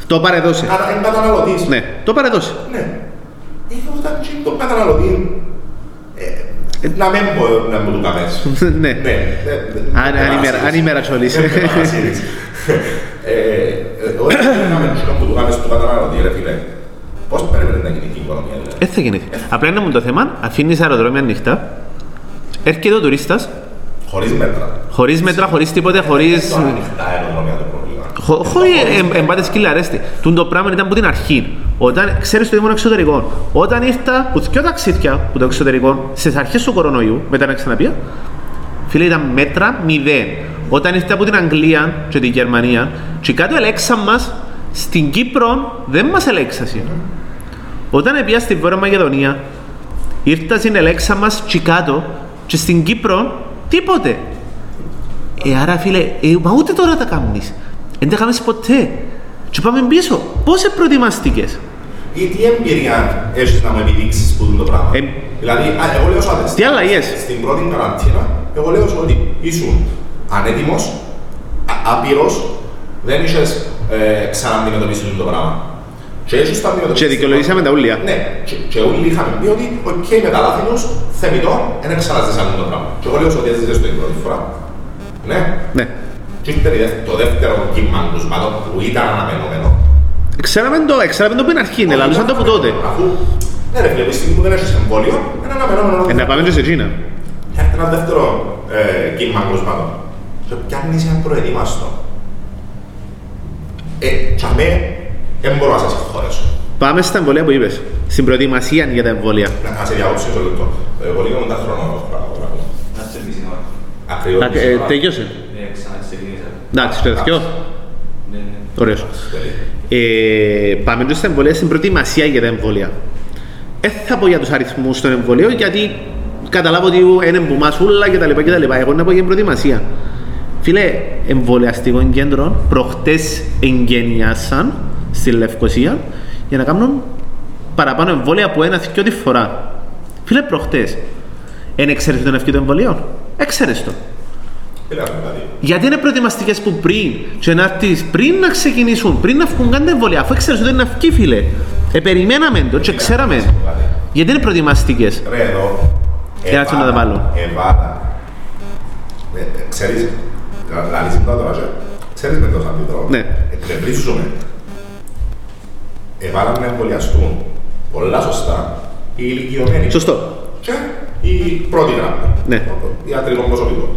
Το παρεδώσε. κατα- είναι καταναλωτής. Ναι, το παρεδώσε. Ναι. Ε, όταν γίνει τον καταναλωτή, ε, να μην πω να μου το κάνεις. Ναι. Ναι. Αν- αν ημέρα- αν ημέρα τσόλης. Ε, Όταν να μην που του κάνεις του καταναλωτή, ρε φίλε, πώς πρέπει να γίνει η οικονομία, δηλαδή. Δεν θα γεννηθεί. Απλά είναι μου το θέμα, αφήνεις αεροδρόμια ανοιχτά, έρχεται ο τουρίστας, Χωρίς μέτρα. χωρίς μέτρα, χωρίς τίποτε, χωρίς... Το ανοιχτά αεροδρόμια το πρόβλημα. Χω- Χωρί εμπάτε σκύλα αρέστη. Τούν το πράγμα ήταν από την αρχή. Όταν ξέρεις το ήμουν εξωτερικό. Όταν ήρθα που δυο ταξίδια που το εξωτερικό στις αρχές του κορονοϊού, μετά να ξαναπεί, φίλε ήταν μέτρα μηδέν. Όταν ήρθα από την Αγγλία και την Γερμανία, και κάτω ελέξαν μας στην Κύπρο δεν μας ελέξασαν. Όταν πήγα στη Βόρεια Μακεδονία, ήρθα στην ελέξα μας και κάτω, και στην Κύπρο τίποτε. Ε, άρα φίλε, ε, μα ούτε τώρα τα κάνεις. Δεν τα κάνεις ποτέ. Και πάμε πίσω. Πώς προετοιμαστικές; Ή τι εμπειρία έχεις να μου επιδείξεις που είναι το πράγμα. Ε, δηλαδή, α, εγώ λέω σαν Τι αλλαγές; Στην πρώτη καραντίνα, εγώ λέω σου ότι ήσουν ανέτοιμος, α- άπειρος, δεν είχες ε, ξαναντιμετωπίσει το πράγμα. Και έχεις τα αντιμετωπίσει. Και δικαιολογήσαμε τα ούλλα. Ναι, και, και όλοι είχαμε πει ότι οκ, με τα λάθη τους, θεμιτό, δεν ξαναζήσεις άλλο το πράγμα. Και εγώ λέω σου ότι έζησες το την πρώτη φορά. Ναι. Ναι. Και ήρθε η δεύ- το δεύτερο κύμα του σπάτων που ήταν αναμενόμενο. Ξέραμε το, ξέραμε το πριν αρχή, ναι, λαλούσαν το από τότε. Αφού, ναι ρε φίλε, από τη στιγμή που δεν έχεις εμβόλιο, είναι αναμενόμενο. Ε, να πάμε και σε Κίνα. Έρχεται ένα δεύτερο ε, κύμα κρούσματο. Και πιάνεις ένα προετοίμαστο. Ε, και αμέ, δεν μπορώ να σας συγχωρέσω. Πάμε στα εμβολία που είπες. Στην προετοιμασία για τα εμβόλια. Να να σε διακόψω μισό λεπτό. Το εμβολίο είναι τα χρόνο το πράγμα. Να σε πείσει ώρα. Ακριβώς. Α, ε, Τελειώσε. Ναι, ξαναξεκίνησα. Εντάξει, το δυο. Ναι, ναι. Ωραίος. Ε, πάμε τώρα στα εμβολία, στην προετοιμασία για τα εμβόλια. Δεν θα πω για τους αριθμούς των εμβολίων, γιατί καταλάβω ότι είναι που μας ούλα και τα λοιπά και τα λοιπά. Εγώ να πω για την προετοιμασία. Φίλε, εμβολιαστικών κέντρων προχτές εγγενιάσαν στη Λευκοσία για να κάνουν παραπάνω εμβόλια από ένα και τη φορά. Φίλε, προχτές. Εν εξαίρεσαι τον ευκαιρίο των εμβολίων. Έξερες το. Φίλε, δηλαδή. Γιατί είναι προετοιμαστικές που πριν, και να έρθεις πριν να ξεκινήσουν, πριν να βγουν καν τα εμβόλια, αφού ξέρει ότι είναι αυκή, φίλε. Ε, περιμέναμε το και ξέραμε. Γιατί είναι προετοιμαστικές. Ρε εδώ. Για να τσουν να τα βάλω. Εβάδα. Ε, ε, Ξέρεις, λα- λαλείς μου τα τώρα, και ξέρεις με το αντιδρό. Ναι. Εκνευρίζουμε. Εβάλαν να εμβολιαστούν πολλά σωστά οι ηλικιωμένοι. Σωστό. Και η πρώτη γραμμή. Ναι. Το Ιατρικό προσωπικό.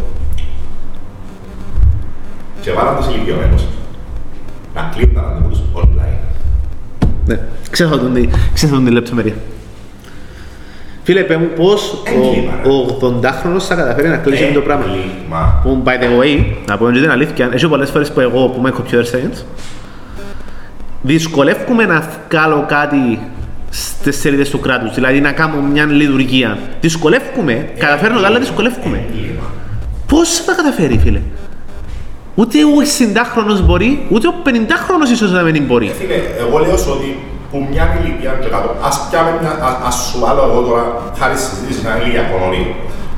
Και βάλαν τους ηλικιωμένους να κλείνουν τα ραντεβούς τους online. Ναι. Ξέρω τον τη- ξέρω τον τη λεπτομέρεια. Φίλε, πέ μου πώς Έγκλημα, ρε. ο, ο 80χρονος θα καταφέρει να κλείσει αυτό το πράγμα. Έγκλημα. Που, by the way, να πω και την αλήθεια, έχει πολλές φορές που εγώ που είμαι computer science, δυσκολεύομαι να βγάλω κάτι στις σελίδες του κράτους, δηλαδή να κάνω μια λειτουργία. Δυσκολεύομαι, καταφέρνω τα, αλλά δυσκολεύομαι. Έγκλημα. Πώς θα καταφέρει, φίλε; Ούτε ο 60χρονος μπορεί, ούτε ο 50χρονος ίσως να μην μπορεί. Ε, Φίλε, εγώ λέω σου ότι που μια ηλικία και κάτω, ας πιάμε μια, α- ας σου βάλω εγώ τώρα, χάρη στη συζήτηση, μια ηλικία κονορή.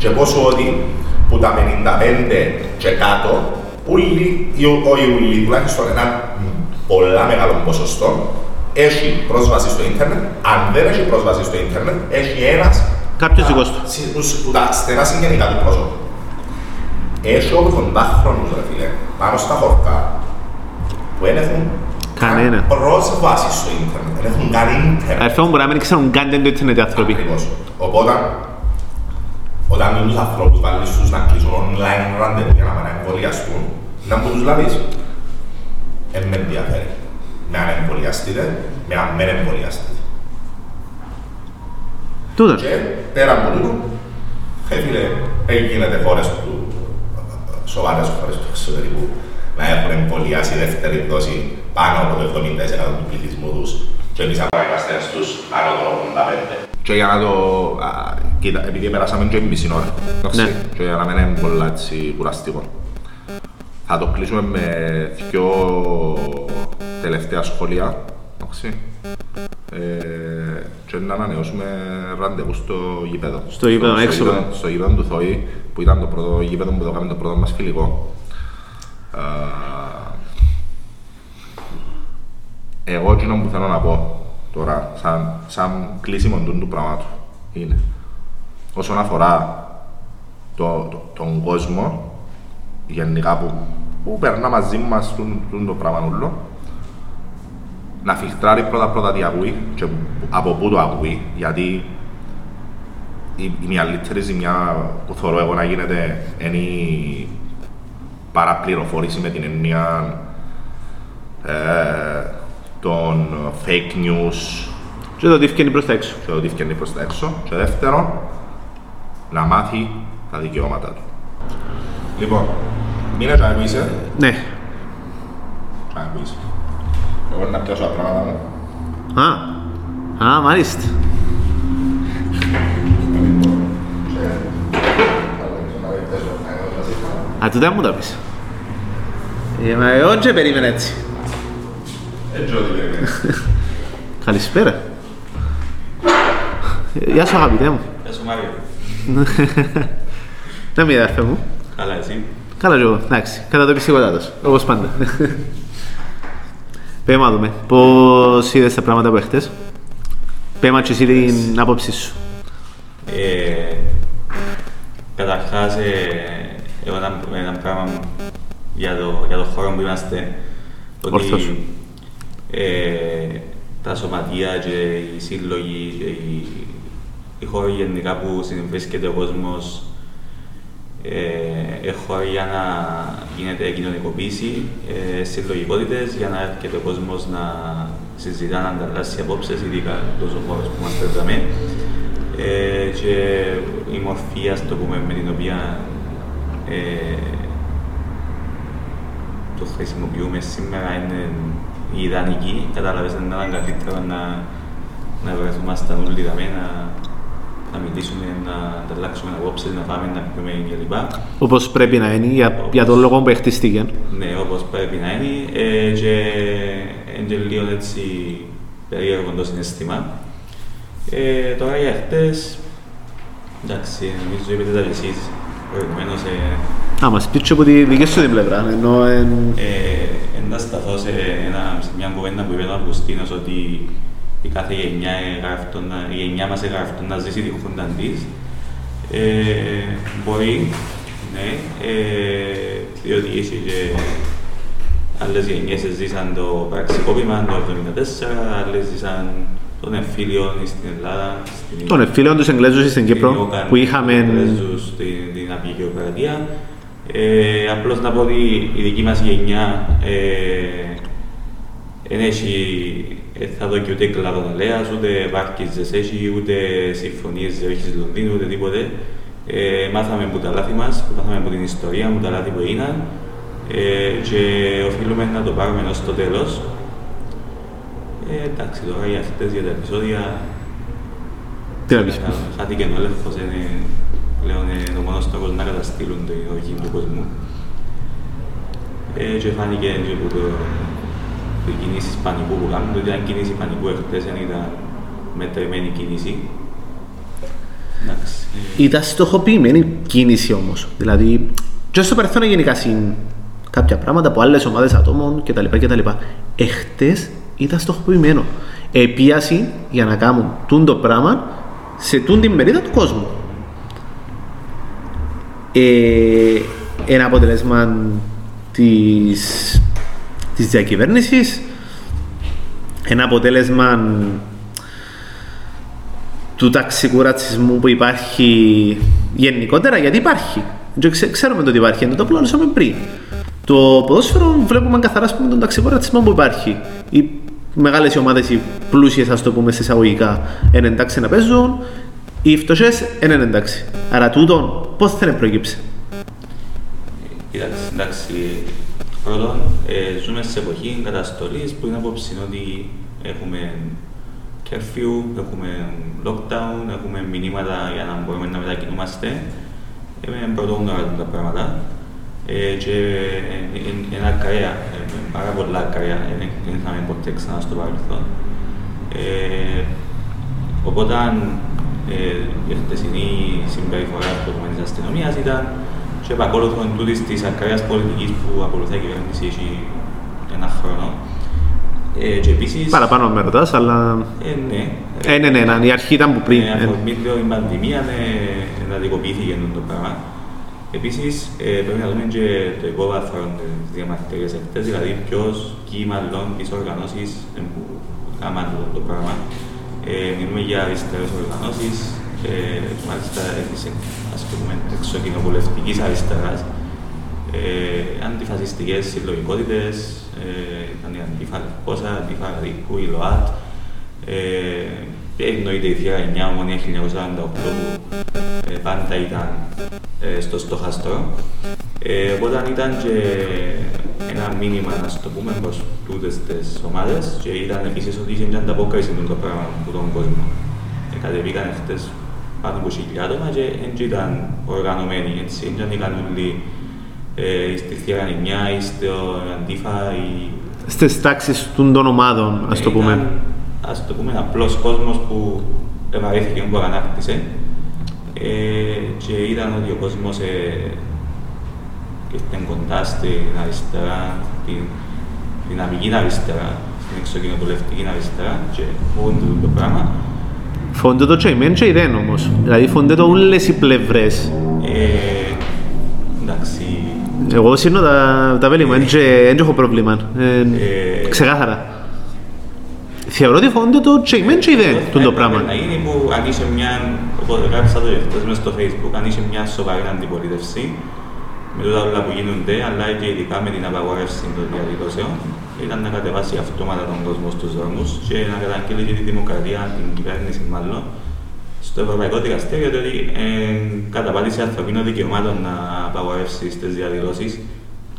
Και πόσο ότι που τα 55 και κάτω, ούλοι, ή ο- όχι ούλοι, τουλάχιστον ένα πολλά μεγάλο ποσοστό, έχει πρόσβαση στο ίντερνετ. Αν δεν έχει πρόσβαση στο ίντερνετ, έχει ένας Κάποιος τα- δικός του. συ- τους- που τα στενά συγγενικά του πρόσωπου. Έχει 80 χρόνους, ρε φίλε, πάνω στα χορκά, που δεν έχουν Κανένα. καν πρόσβαση στο ίντερνετ. Δεν έχουν καν ίντερνετ. Αδερφέ μου μπορεί να μην ξέρουν καν το ίντερνετ οι άνθρωποι. Ακριβώς. Οπότε, όταν τους ανθρώπους βάλεις τους να κλείσουν online ραντεβού για να πάνε να εμβολιαστούν, να μου τους λάβεις. Δεν με ενδιαφέρει. Με αν εμβολιαστείτε, με αν δεν εμβολιαστείτε. Τούτος. Και πέρα από τούτο, ε, φίλε, γίνεται χώρες του, σοβαρές χώρες του εξωτερικού, να έχουν εμβολιάσει δεύτερη δόση πάνω από το 70% του πληθυσμού τους και εμείς ακόμα είμαστε στους άνω των 85. Και για να το... Α, κοίτα, επειδή περάσαμε και μισή ώρα, εντάξει, Ναι. και για να μην είναι πολλά έτσι κουραστικό. Θα το κλείσουμε με δυο τελευταία σχόλια, εντάξει. Ε, και να ανανεώσουμε ραντεβού στο γήπεδο. Στο γήπεδο, έξω. γήπεδο- Στο γήπεδο του Θόη, που ήταν το πρώτο γήπεδο που το κάναμε το πρώτο μας φιλικό. Α, εγώ εκείνο που θέλω να πω τώρα, σαν, σαν κλείσιμο του του πράγματος, είναι όσον αφορά το, το- τον κόσμο, γενικά που, που περνά μαζί μας τούν- τούν το πράγμα όλο, να φιλτράρει πρώτα πρώτα τι ακούει και από πού το ακούει, γιατί η, η μεγαλύτερη ζημιά που θεωρώ εγώ να γίνεται είναι η παραπληροφόρηση με την έννοια ε, των fake news Και το τι βγαίνει προς τα έξω. και ότι βγαίνει προς τα έξω. Και δεύτερον, να μάθει τα δικαιώματα του. Λοιπόν, μην έτσι ακούεις, Ναι. ακούεις. Εγώ να πιάσω τα πράγματα μου. Α, α, μάλιστα. Α, τούτα μου τα πεις. Ε, μα εγώ και περίμενα έτσι. Έτσι ό,τι περιμένεις. Καλησπέρα. Ε, Γεια σου αγαπητέ μου. Γεια σου Μάριο. Να μην αδερφέ μου. Καλά εσύ. Καλά και εγώ, εντάξει. Κατά το επιστικοτάτος, όπως πάντα. Πες να δούμε, πώς είδες τα πράγματα που έχτες. Πες μας και εσύ την άποψη σου. Ε, καταρχάς, ε, εγώ ένα, ένα πράγμα για το, για το χώρο που είμαστε, Ορθώς. ότι ε, τα σωματεία και οι σύλλογοι και οι, οι χώροι γενικά που συνvρίσκεται ο κόσμος ε, ε, χώροι για να γίνεται κοινωνικοποίηση, ε, συλλογικότητες, για να έρχεται ο κόσμος να συζητά, να ανταλλάσσει απόψεις, ειδικά τόσο χώρος που είμαστε εδώ. Ε, και η μορφή, ας το πούμε, με την οποία ε, το χρησιμοποιούμε σήμερα είναι η ιδανική. Κατάλαβες, δεν ήταν καλύτερο να, να βρεθούμασταν όλοι δαμέ, να, να μιλήσουμε, να ανταλλάξουμε απόψεις, να πάμε, να πιούμε κλπ. Όπως πρέπει να είναι, για, για τον λόγο που χτίστηκε. Ναι, όπως πρέπει να είναι. Ε, και είναι και λίγο έτσι περίεργο το συναίσθημα. Ε, τώρα για χτες, εντάξει, νομίζω είπετε τα κι εσείς προηγουμένως, ε, Α, μας πεις και από τη δική σου την πλευρά, ενώ εν... ε, να σταθώ σε, ένα, σε μια κουβέντα που είπε ο Αυγουστίνος ότι η κάθε γενιά, εγγράφτω να- η γενιά μας εγγράφτω να ζήσει τη χούντα της. Ε, μπορεί, ναι, ε, διότι έχει και άλλες γενιές ζήσαν το πραξικόπημα το 1974, άλλες ζήσαν τον εμφύλιο στην Ελλάδα. Στην Των εφήλων τους Εγγλέζους στην Κύπρο, Ιωκαν, που είχαμε... Εγγλέζους στην, την απεικιοκρατία. Ε, απλώς να πω ότι η δική μας γενιά ε, δεν έχει, ε, θα δω και ούτε κλάδο αλέας, ούτε βάρκιζες έχει, ούτε συμφωνίες ζευχής Λονδίνου, ούτε τίποτε. Ε, μάθαμε από τα λάθη μας, μάθαμε από την ιστορία, από τα λάθη που έγιναν ε, και οφείλουμε να το πάρουμε ως το τέλος. Ε, εντάξει, τώρα για αυτές για τα επεισόδια Τι να πεις. Χάθηκε ο έλεγχος, είναι πλέον είναι ο μόνος τρόπος να καταστήλουν την οργή του κόσμου. Ε, και φάνηκε και από το, οι κινήσεις πανικού που κάνουν, ότι ήταν κίνηση πανικού εχθές, δεν ήταν μετρημένη κίνηση. Εντάξει. ε, Ήταν στοχοποιημένη κίνηση όμως. Δηλαδή, και στο παρελθόν γενικά συν κάποια πράγματα από άλλες ομάδες ατόμων κτλ. κτλ. Εχθές ήταν στοχοποιημένο. Επίαση για να κάνουν τούν το πράγμα σε τούν την μερίδα του κόσμου. Ε, ένα αποτελέσμα της, της διακυβέρνησης, ένα αποτέλεσμα του ταξικού ρατσισμού που υπάρχει γενικότερα, γιατί υπάρχει. Και ξε- ξέρουμε το ότι υπάρχει, είναι το απλό είπαμε πριν. Το ποδόσφαιρο βλέπουμε καθαρά ας πούμε, τον ταξικό ρατσισμό που υπάρχει. Οι μεγάλε ομάδες, οι πλούσιες, ας το πούμε σε εισαγωγικά, είναι εντάξει να παίζουν, οι φτωχές είναι εντάξει. Άρα τούτον πώς θα προκύψει; Κοίταξε, εντάξει, πρώτον, ε, ζούμε σε εποχή καταστολής που είναι απόψη ότι έχουμε curfew, έχουμε lockdown, έχουμε μηνύματα για να μπορούμε να μετακινούμαστε. Ε, με πρωτόγνωρα τα πράγματα. Ε, και είναι ακραία, ε, πάρα πολλά ακραία, δεν δεν είχαμε ποτέ ξανά στο παρελθόν. Ε, οπότε ε, η χτεσινή συμπεριφορά του της αστυνομίας ήταν και επακόλουθον τούτης της ακραίας πολιτικής που ακολουθεί η κυβέρνηση έχει ένα χρόνο. Ε, και επίσης, Παραπάνω με ρωτάς, αλλά. ε, ναι, Ε, ναι, ναι, ναι, η αρχή ήταν που πριν. ε, Ε, αφορμή την πανδημία ναι, εναντικοποιήθηκε το πράγμα. Επίσης, ε, πρέπει να δούμε και το υπόβαθρο της διαμαρτυρίας αυτές, δηλαδή ποιος, ποιοι μάλλον, ποιες οργανώσεις ε, που κάνουν το, το πράγμα. Ε, μιλούμε για αριστερές οργανώσεις, ε, μάλιστα της ας πούμε εξοκοινοβουλευτικής αριστεράς, ε, αντιφασιστικές συλλογικότητες, ε, ήταν η Αντίφα Λευκόσα, Αντίφα Ρίκου, η ΛΟΑΤ, ε, και εννοείται η Θεία 9 Ομονία 1948 που ε, πάντα ήταν ε, στο στοχαστό. Ε, οπότε ήταν και ένα μήνυμα, να το πούμε, προς τούτες τις ομάδες και ήταν επίσης ότι είχε μια ανταπόκριση με το πράγμα από τον κόσμο. Ε, κατεβήκαν χτες πάνω από χιλιά άτομα και δεν ήταν οργανωμένοι, έτσι, δεν ήταν όλοι ε, στη Θεία 9 ή στο Αντίφα ή στις τάξεις των των ομάδων, ας το πούμε. Ήταν, ας το πούμε, απλός κόσμος που ευαρέθηκε που ανάκτησε ε, και είδαν ότι ο κόσμος ε, ήρθε κοντά στην αριστερά, την δυναμική αριστερά, στην εξοκοινοβουλευτική αριστερά και φοβούνται το πράγμα. Φωνται το και η μεν και η δεν όμως. Δηλαδή φωνται το όλες οι πλευρές. Ε, εντάξει, Εγώ σύνω τα, τα βέλη μου, δεν έχω πρόβλημα. Ε, Ε, ξεκάθαρα. Θεωρώ ότι φωνται το και η μεν και η δεν, τούν το πράγμα. Να γίνει που αν είσαι μια, όπως γράψα το εχθές μες στο facebook, αν είσαι μια σοβαρή αντιπολίτευση, με όλα όλα που γίνονται, αλλά και ειδικά με την απαγόρευση των διαδηλώσεων, ήταν να κατεβάσει αυτόματα τον κόσμο στους δρόμους και να καταγγείλει και τη δημοκρατία, την κυβέρνηση μάλλον, στο Ευρωπαϊκό Δικαστήριο, διότι ε, καταπάτηση ανθρωπίνων δικαιωμάτων να απαγορεύσεις τις διαδηλώσεις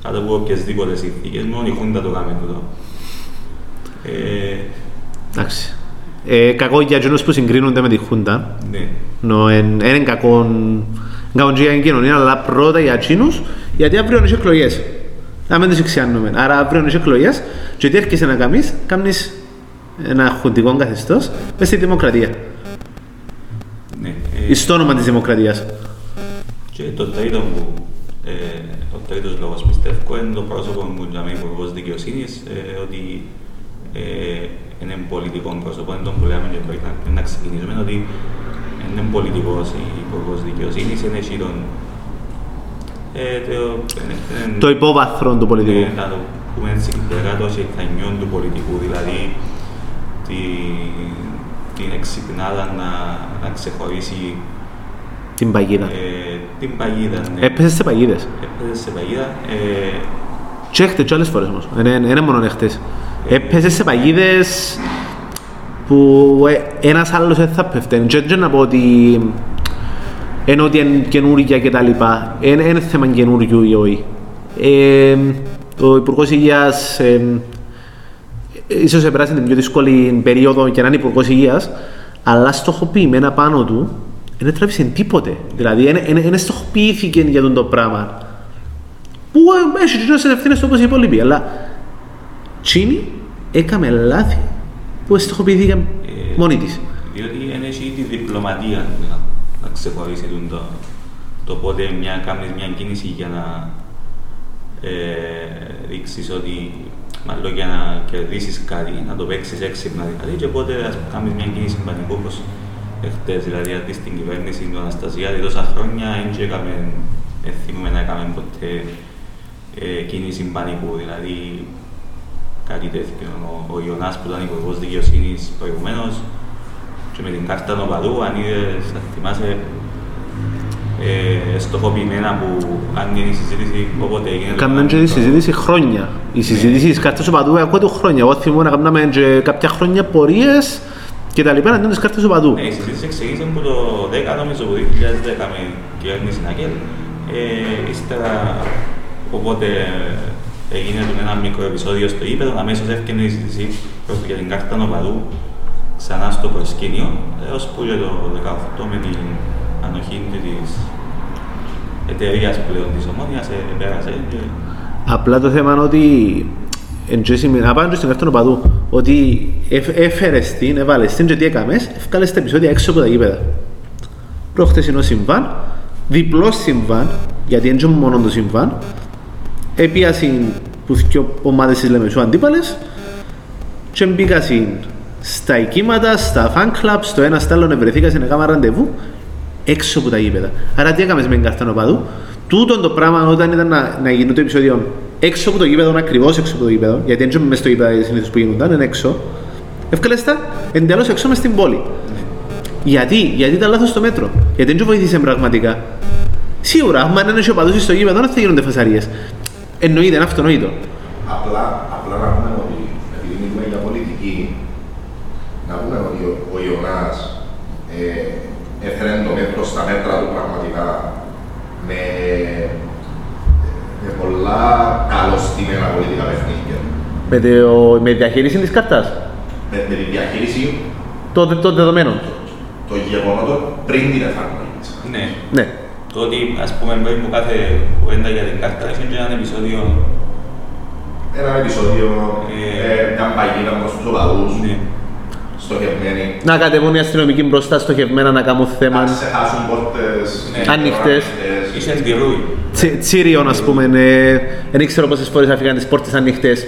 κάτω από οποιασδήποτε συνθήκες, μόνο η Χούντα το κάνει τούτο. Ε, Εντάξει. Ε, κακό για εκείνους που συγκρίνονται με τη Χούντα. ναι. No, εν, εν είναι κακό, κακό και για την κοινωνία, αλλά πρώτα για εκείνους, γιατί αύριο είναι εκλογές. Να μην τους εξιάνουμε. Άρα αύριο είναι εκλογές και τι έρχεσαι να κάνεις, κάνεις ένα χουντικό καθεστώς μες στη δημοκρατία. ναι. Ε, Στο όνομα της δημοκρατίας. Και το τρίτο που, ε, ο τρίτος λόγος πιστεύω είναι το πρόσωπο μου για μένα υπουργός δικαιοσύνης, ε, ότι ε, είναι πολιτικό πρόσωπο, είναι τον που λέμε και πρέπει να, να ξεκινήσουμε, ότι είναι πολιτικός η υπουργός δικαιοσύνης, είναι εσύ τον... Ε, το, είναι- είναι- Το υπόβαθρο του πολιτικού. ε, να το πούμε έτσι, το σιρτανιόν του πολιτικού, δηλαδή τη, την εξυπνάδα να, να ξεχωρίσει Την παγίδα. ε, την παγίδα. Ναι. Έπεσε σε παγίδες. Έπαιζε σε παγίδα. Ε, Και έχτες και άλλες φορές όμως. Δεν είναι- δεν είναι μόνο έχτες. Έπεσε σε παγίδες που ε, ένας άλλος δεν θα πέφτει. Και δεν να πω ότι ενώ ότι είναι καινούργια και τα λοιπά. Είναι είναι θέμα καινούργιου ή όχι. Ε, ο Υπουργός Υγείας ε, ίσως επέρασε την πιο δύσκολη περίοδο και να είναι Υπουργός Υγείας, αλλά στοχοποιημένα πάνω του δεν τράβησε τίποτε. Δηλαδή, δεν στοχοποιήθηκε για τον το πράγμα που ε, έχει και τις ευθύνες του όπως οι υπόλοιποι, αλλά τσίνη έκαμε λάθη που στοχοποιηθήκαν ε, μόνη της. Διότι είναι εσύ τη διπλωματία να, να ξεχωρίσει τον το, το πότε μια, κάνεις μια κίνηση για να ε, δείξεις ότι μάλλον για να κερδίσεις κάτι, να το παίξεις έξυπνα δηλαδή και πότε ας κάνεις μια κίνηση πανικού όπως εχθές, δηλαδή αντί στην κυβέρνηση του Αναστασιάδη τόσα χρόνια δεν έκαμε, δεν θυμούμε να έκαμε ποτέ ε, κίνηση πανικού, δηλαδή κάτι τέτοιο. Ο, ο Ιωνάς που ήταν υπουργός δικαιοσύνης προηγουμένως και με την κάρτα νοπαδού, αν είδες, θα θυμάσαι, ε, στοχοποιημένα που αν είναι η συζήτηση όποτε έγινε... το Κάμε και τη κάνουμε το- συζήτηση χρόνια. Η συζήτηση της κάρτας του παδού ακούω του χρόνια. Εγώ θυμούμαι να κάνουμε και κάποια χρόνια πορείες και τα λοιπά να δίνουν τις κάρτες του παδού. Ναι, η συζήτηση ξεκίνησε από το 10, νομίζω, το 2010 με κυβέρνηση Νακέλ. Ε, ύστερα, οπότε έγινε το ένα μικρό επεισόδιο στο ύπεδο, αμέσως έφυγε η συζήτηση προς για την κάρτα νοπαδού ξανά στο προσκήνιο, έως που για το 2018 με την ανοχή της εταιρείας πλέον της Ομόνιας ε, πέρασε και Απλά το θέμα είναι ότι εν και σημαίνει, απάνω στην κάρτα του παδού, ότι εφ- έφερες την, έβαλες την και τι έκαμες, έφκαλες τα επεισόδια έξω από τα γήπεδα. Προχτεσινό συμβάν, διπλός συμβάν, γιατί δεν είναι μόνο το συμβάν, έπιασαν που δύο ομάδες της Λεμεσού αντίπαλες και μπήκασαν στα οικήματα, στα fan club, στο ένα στο άλλο βρεθήκασαν να κάνουν ραντεβού έξω από τα γήπεδα. Άρα τι έκαμες με την κάρτα νοπαδού. Τούτον το πράγμα όταν ήταν να, να γίνει το επεισόδιο έξω από το γήπεδο, ακριβώς έξω από το γήπεδο, γιατί δεν είναι μέσα στο γήπεδο συνήθως που γίνονταν, είναι έξω. Εύκολα τα εντελώς έξω μες στην πόλη. Γιατί, γιατί ήταν λάθος το μέτρο. Γιατί δεν του βοήθησε πραγματικά. Σίγουρα, άμα είναι ο οπαδούς στο γήπεδο, δεν θα γίνονται φασαρίες. Εννοείται, είναι αυτονόητο. Απλά, απλά να πούμε ότι, επειδή μιλούμε για πολιτική, να πούμε ότι ο, ο Ιωνάς ε, έφερε το μέτρο στα μέτρα του πραγματικά με, με πολλά καλωστημένα πολιτικά παιχνίδια. Με, το, με διαχείριση της κάρτας Με, με τη διαχείριση των το δεδομένων. των γεγονότων πριν την εφαρμογή της. ναι, Ναι. Το ότι ας πούμε πριν από κάθε κουβέντα για την κάρτα έχει και ένα επεισόδιο Ένα επεισόδιο, Ε, ε, μια παγίδα προς τους οπαδούς, Ναι. στοχευμένη. Να κατεβούν οι αστυνομικοί μπροστά στοχευμένα να κάνουν Να θέμα. ξεχάσουν πόρτες Ναι. Ανοιχτές. Είχε εντυρούι. Τσι- Τσίριον, ας πούμε, ε, δεν ήξερα πόσες φορές αφήγαν τις πόρτες ανοιχτές.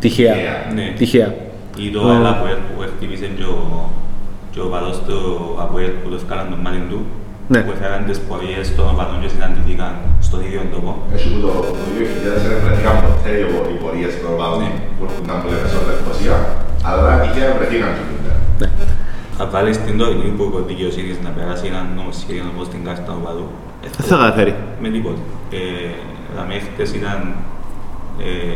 Τυχαία. Τυχαία. Ναι. Τυχαία. Ή το Ω. άλλα που που χτύπησε και ο- και ο παδός του Αποέλ που το έφκαλαν τον μάτι του. Ναι. Που έφεραν τις πορείες των οπαδών και συναντηθήκαν στον ίδιο τόπο. Έτσι που το το 2000 δεν βρεθήκαν ποτέ οι πο- οι πορείες των οπαδών Ναι. που έρχονταν που λέμε στον Λευκοσία, αλλά τυχαία βρεθήκαν και τότε. Ναι. Θα βάλεις την τωρινή Υπουργό Δικαιοσύνης να περάσει ένα νομοσχέδιο όπως την κάρτα οπαδού. Ε, Δεν θα καταφέρει. Με τίποτα. Ε, δηλαδή χτες ήταν ε,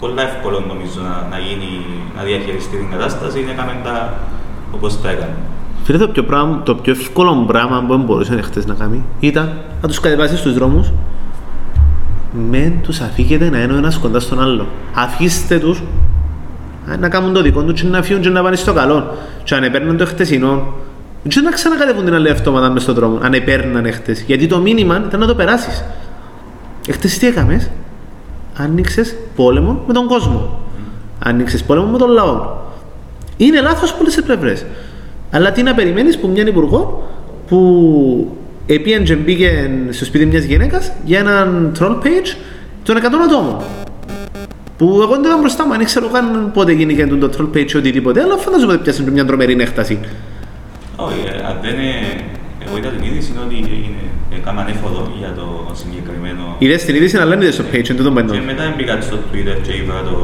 πολύ εύκολο νομίζω να, να, γίνει, να διαχειριστεί την κατάσταση, έκαμε τα όπως τα έκανε. Φίλε, το πιο, πράγμα, το πιο εύκολο πράγμα που μπορούσε χτες να κάνει ήταν να τους κατεβάσει στους δρόμους μεν τους αφήγετε να είναι ο ένας κοντά στον άλλο. Αφήστε τους α, να κάνουν το δικό τους και να φύγουν και να πάνε στο καλό. Και αν επέρναν το χτεσινό, και να ξανακατεβούν την άλλη αυτόματα μες στον δρόμο, αν επέρναν χτες. Γιατί το μήνυμα ήταν να το περάσεις. Εχθές τι έκαμες, άνοιξες πόλεμο με τον κόσμο. Άνοιξες πόλεμο με τον λαό. Είναι λάθος πολλές τις πλευρές. Αλλά τι να περιμένεις που μια υπουργό που επίεν και μπήκε στο σπίτι μιας γυναίκας για έναν troll page των 100 ατόμων. Που εγώ δεν ήταν μπροστά μου, αν ξέρω καν πότε γίνηκε το troll page ή οτιδήποτε, αλλά φαντάζομαι ότι πιάσαν μια τρομερή έκταση. Όχι, ε, αν δεν είναι... Εγώ είδα την είδηση ότι έγινε, έκαναν έφοδο για το συγκεκριμένο... Είδες την είδηση, αλλά δεν είδες το page, δεν το Και πέντω. μετά μπήκα στο Twitter και είδα το,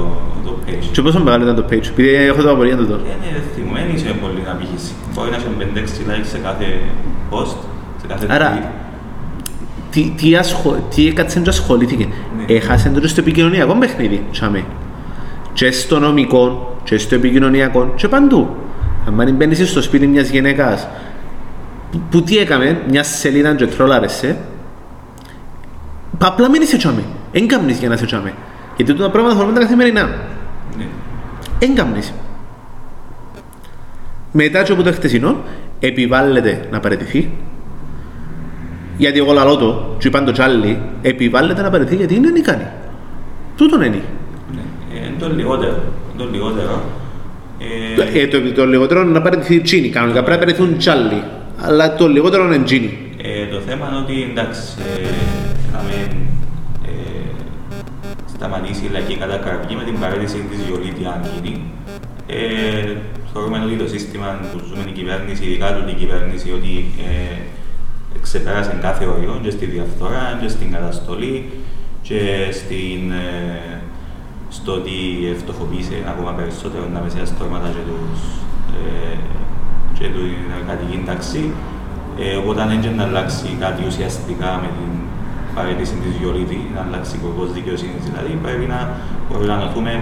το page. Και πόσο μεγάλο ήταν το page, επειδή έχω το απορία του τώρα. Είναι θυμωμένη σε πολύ να πηγήσει. Μπορεί να έχει 5-6 likes σε κάθε post, σε κάθε Άρα, tweet. Τι, τι, ασχο, τι έκατσε και ασχολήθηκε. Ναι. Έχασε το στο επικοινωνιακό παιχνίδι, τσάμε. Και στο νομικό, και στο επικοινωνιακό, και παντού. Αν μπαίνεις στο σπίτι μιας γυναίκας, που, που τι έκαμε, μιας σελίδας και τρόλαρεσαι, απλά μην είσαι τσάμε. Εν κάμνεις για να είσαι τσάμε. Γιατί τούτα πράγματα θέλουμε τα καθημερινά. Ναι. Εν κάμνεις. Μετά και από το χτεσινό, επιβάλλεται να παραιτηθεί. Γιατί εγώ λαλώ το, και είπαν το τσάλι, επιβάλλεται να παραιτηθεί γιατί είναι ικανή. Τούτον είναι. Ναι. Ε, είναι το λιγότερο. Είναι το λιγότερο. Ε, Ε, το, το λιγότερο είναι να παραιτηθεί τσίνη. Κανονικά πρέπει να παραιτηθούν τσάλι. Αλλά το λιγότερο είναι τσίνη. Ε, το θέμα είναι ότι εντάξει, ε, να μην ε, σταματήσει η λαϊκή κατακραυγή με την παρέτηση της Ιωλίτη αν γίνει. Ε, θεωρούμε ότι το σύστημα που ζούμε η κυβέρνηση, ειδικά του την κυβέρνηση, ότι ε, ξεπέρασε κάθε όριο και στη διαφθορά και στην καταστολή και στην, ε, στο ότι φτωχοποίησε ακόμα περισσότερο τα μεσαία στρώματα και, τους, ε, και την εργατική τάξη. Ε, οπότε αν έτσι να αλλάξει κάτι ουσιαστικά με την παρέτηση της Γιολίτη, να αλλάξει ο υπουργός δικαιοσύνης δηλαδή, πρέπει να οργανωθούμε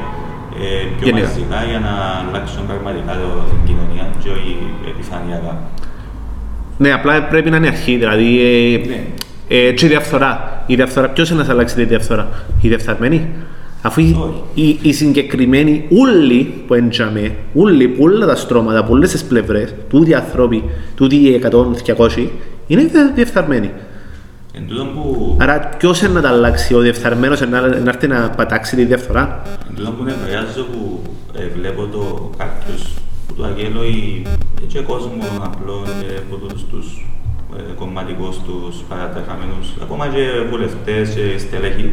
ε, πιο Γενικά. μαζικά για να αλλάξουν πραγματικά το, την κοινωνία και όχι επιφανειακά. Ναι, απλά πρέπει να είναι αρχή. Δηλαδή, ε, Ναι. ε, και η διαφθορά. Η διαφθορά, ποιος είναι να σε αλλάξει τη διαφθορά, οι διαφθαρμένοι; Αφού οι, Όχι. οι, οι συγκεκριμένοι, όλοι που έντιαμε, όλοι, που όλα τα στρώματα, από όλες τις πλευρές, τούτοι οι άνθρωποι, τούτοι οι 100-200, είναι δια- διαφθαρμένοι. Εν τούτον που, Άρα, ποιος είναι να τα αλλάξει, ο διαφθαρμένο να, να έρθει να πατάξει τη διαφθορά; εν τούτον που νευριάζω που ε, βλέπω το κάποιους που του αγγέλω ή και κόσμο απλό και από τους, τους ε, κομματικούς, τους παρατεχαμένους, ακόμα και βουλευτές και στελέχη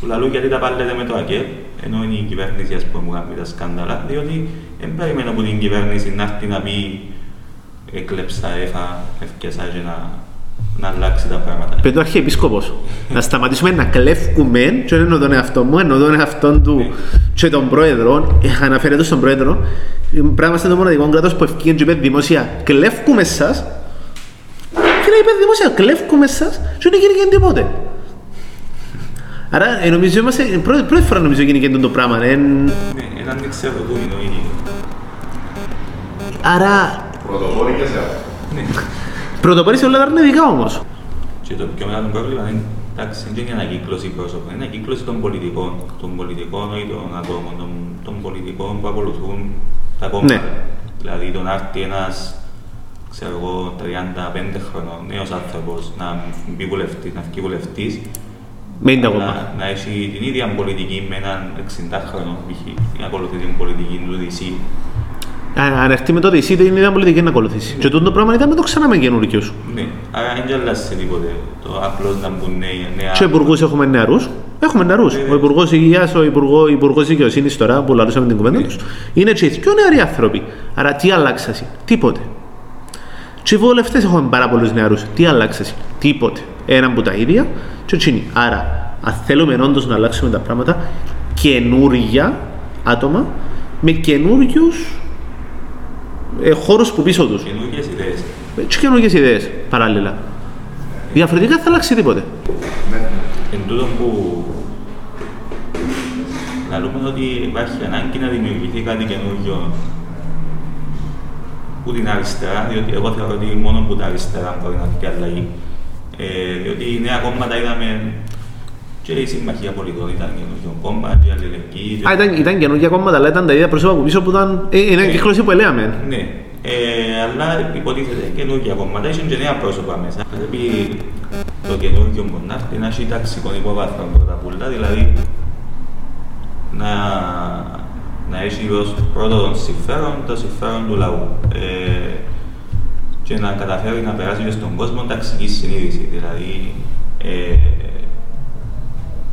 που λαλούν γιατί τα πάλετε με το ΑΚΕ, ενώ είναι η κυβέρνηση ας πούμε, που κάνει τα σκάνδαλα, διότι δεν περιμένω από την κυβέρνηση να έρθει να πει έκλεψα, έφα, ευκαισα και να, να αλλάξει τα πράγματα. Παιδί ο Αρχιεπίσκοπος, να σταματήσουμε να κλέφκουμε και δεν εννοώ τον εαυτό μου, εννοώ τον εαυτό του και τον πρόεδρο, ε, αναφέρεται στον πρόεδρο, πρέπει να είμαστε το μοναδικό κράτος που ευκήγεν και είπε δημόσια κλέφκουμε σας και λέει είπε δημόσια κλέφκουμε σας και δεν γίνει τίποτε. Άρα ε, νομίζω είμαστε, ε, πρώτη, πρώτη φορά νομίζω γίνει και το πράγμα. Ε, Ναι, έναν εξαιρετούμενο είναι. άρα Πρωτοπόροι και σε αυτό. Ναι. πρωτοπορείς όλα τα αρνητικά όμως. Και το πιο μεγάλο πρόβλημα είναι, εντάξει, δεν είναι η ανακύκλωση πρόσωπων, είναι η ανακύκλωση των πολιτικών. Των πολιτικών ή των ατόμων, των, των πολιτικών που ακολουθούν τα κόμματα. Ναι. Δηλαδή, τον άρτη ένας, ξέρω εγώ, 35 χρονών, νέος άνθρωπος, να μπει βουλευτής, να βγει βουλευτής, Μένει Αλλά ακόμα. Να έχει την ίδια πολιτική με έναν 60χρονο π.χ. να ακολουθεί την πολιτική του DC. Αν αν έρθει με το DC δεν είναι πολιτική να ακολουθήσει. Και τούτο το πράγμα ήταν με το ξανά με καινούργιους. Ναι, άρα δεν αλλάζει τίποτε. Το απλώς να μπουν νέοι, νέα... Και υπουργούς έχουμε νεαρούς. Έχουμε νεαρούς. Ο υπουργός Υγείας, ο υπουργό υπουργός δικαιοσύνης τώρα που λαλούσαμε την κουβέντα τους, είναι έτσι. Και νεαροί άνθρωποι. Άρα τι αλλάξασαι, τίποτε. Και οι βουλευτές έχουμε πάρα πολλούς νεαρούς. Τι αλλάξασαι, τίποτε. Ένα από τα ίδια και τσίνη. Άρα, αν θέλουμε όντως να αλλάξουμε τα πράγματα, καινούργια άτομα με καινούριου ε, χώρους που πίσω τους. Καινούργιες ιδέες. Και καινούργιες ιδέες παράλληλα. Διαφορετικά δεν θα αλλάξει τίποτε. Εν τούτο που να λέμε ότι υπάρχει ανάγκη να δημιουργηθεί κάτι καινούργιο που την αριστερά, διότι εγώ θεωρώ ότι μόνο που τα αριστερά μπορεί να έρθει αλλαγή. Ε, διότι οι νέα κόμματα είδαμε και η Συμμαχία Πολιτών ήταν καινούργιο κόμμα, και η Αλληλεγγύη. και- Α, ήταν, ήταν καινούργια κόμματα, αλλά ήταν τα ίδια πρόσωπα που πίσω που ήταν. Ε, είναι Ναι. κύκλωση που λέμε. Ναι, ε, αλλά υποτίθεται καινούργια κόμματα, έχουν και νέα πρόσωπα μέσα. Πρέπει το καινούργιο μπορεί να έρθει να έχει ταξικό υποβάθρο πρώτα απ' όλα, δηλαδή να, να έχει ως πρώτο τον συμφέρον το συμφέρον του λαού. Ε, και να καταφέρει να περάσει και στον κόσμο ταξική συνείδηση. Δηλαδή, ε,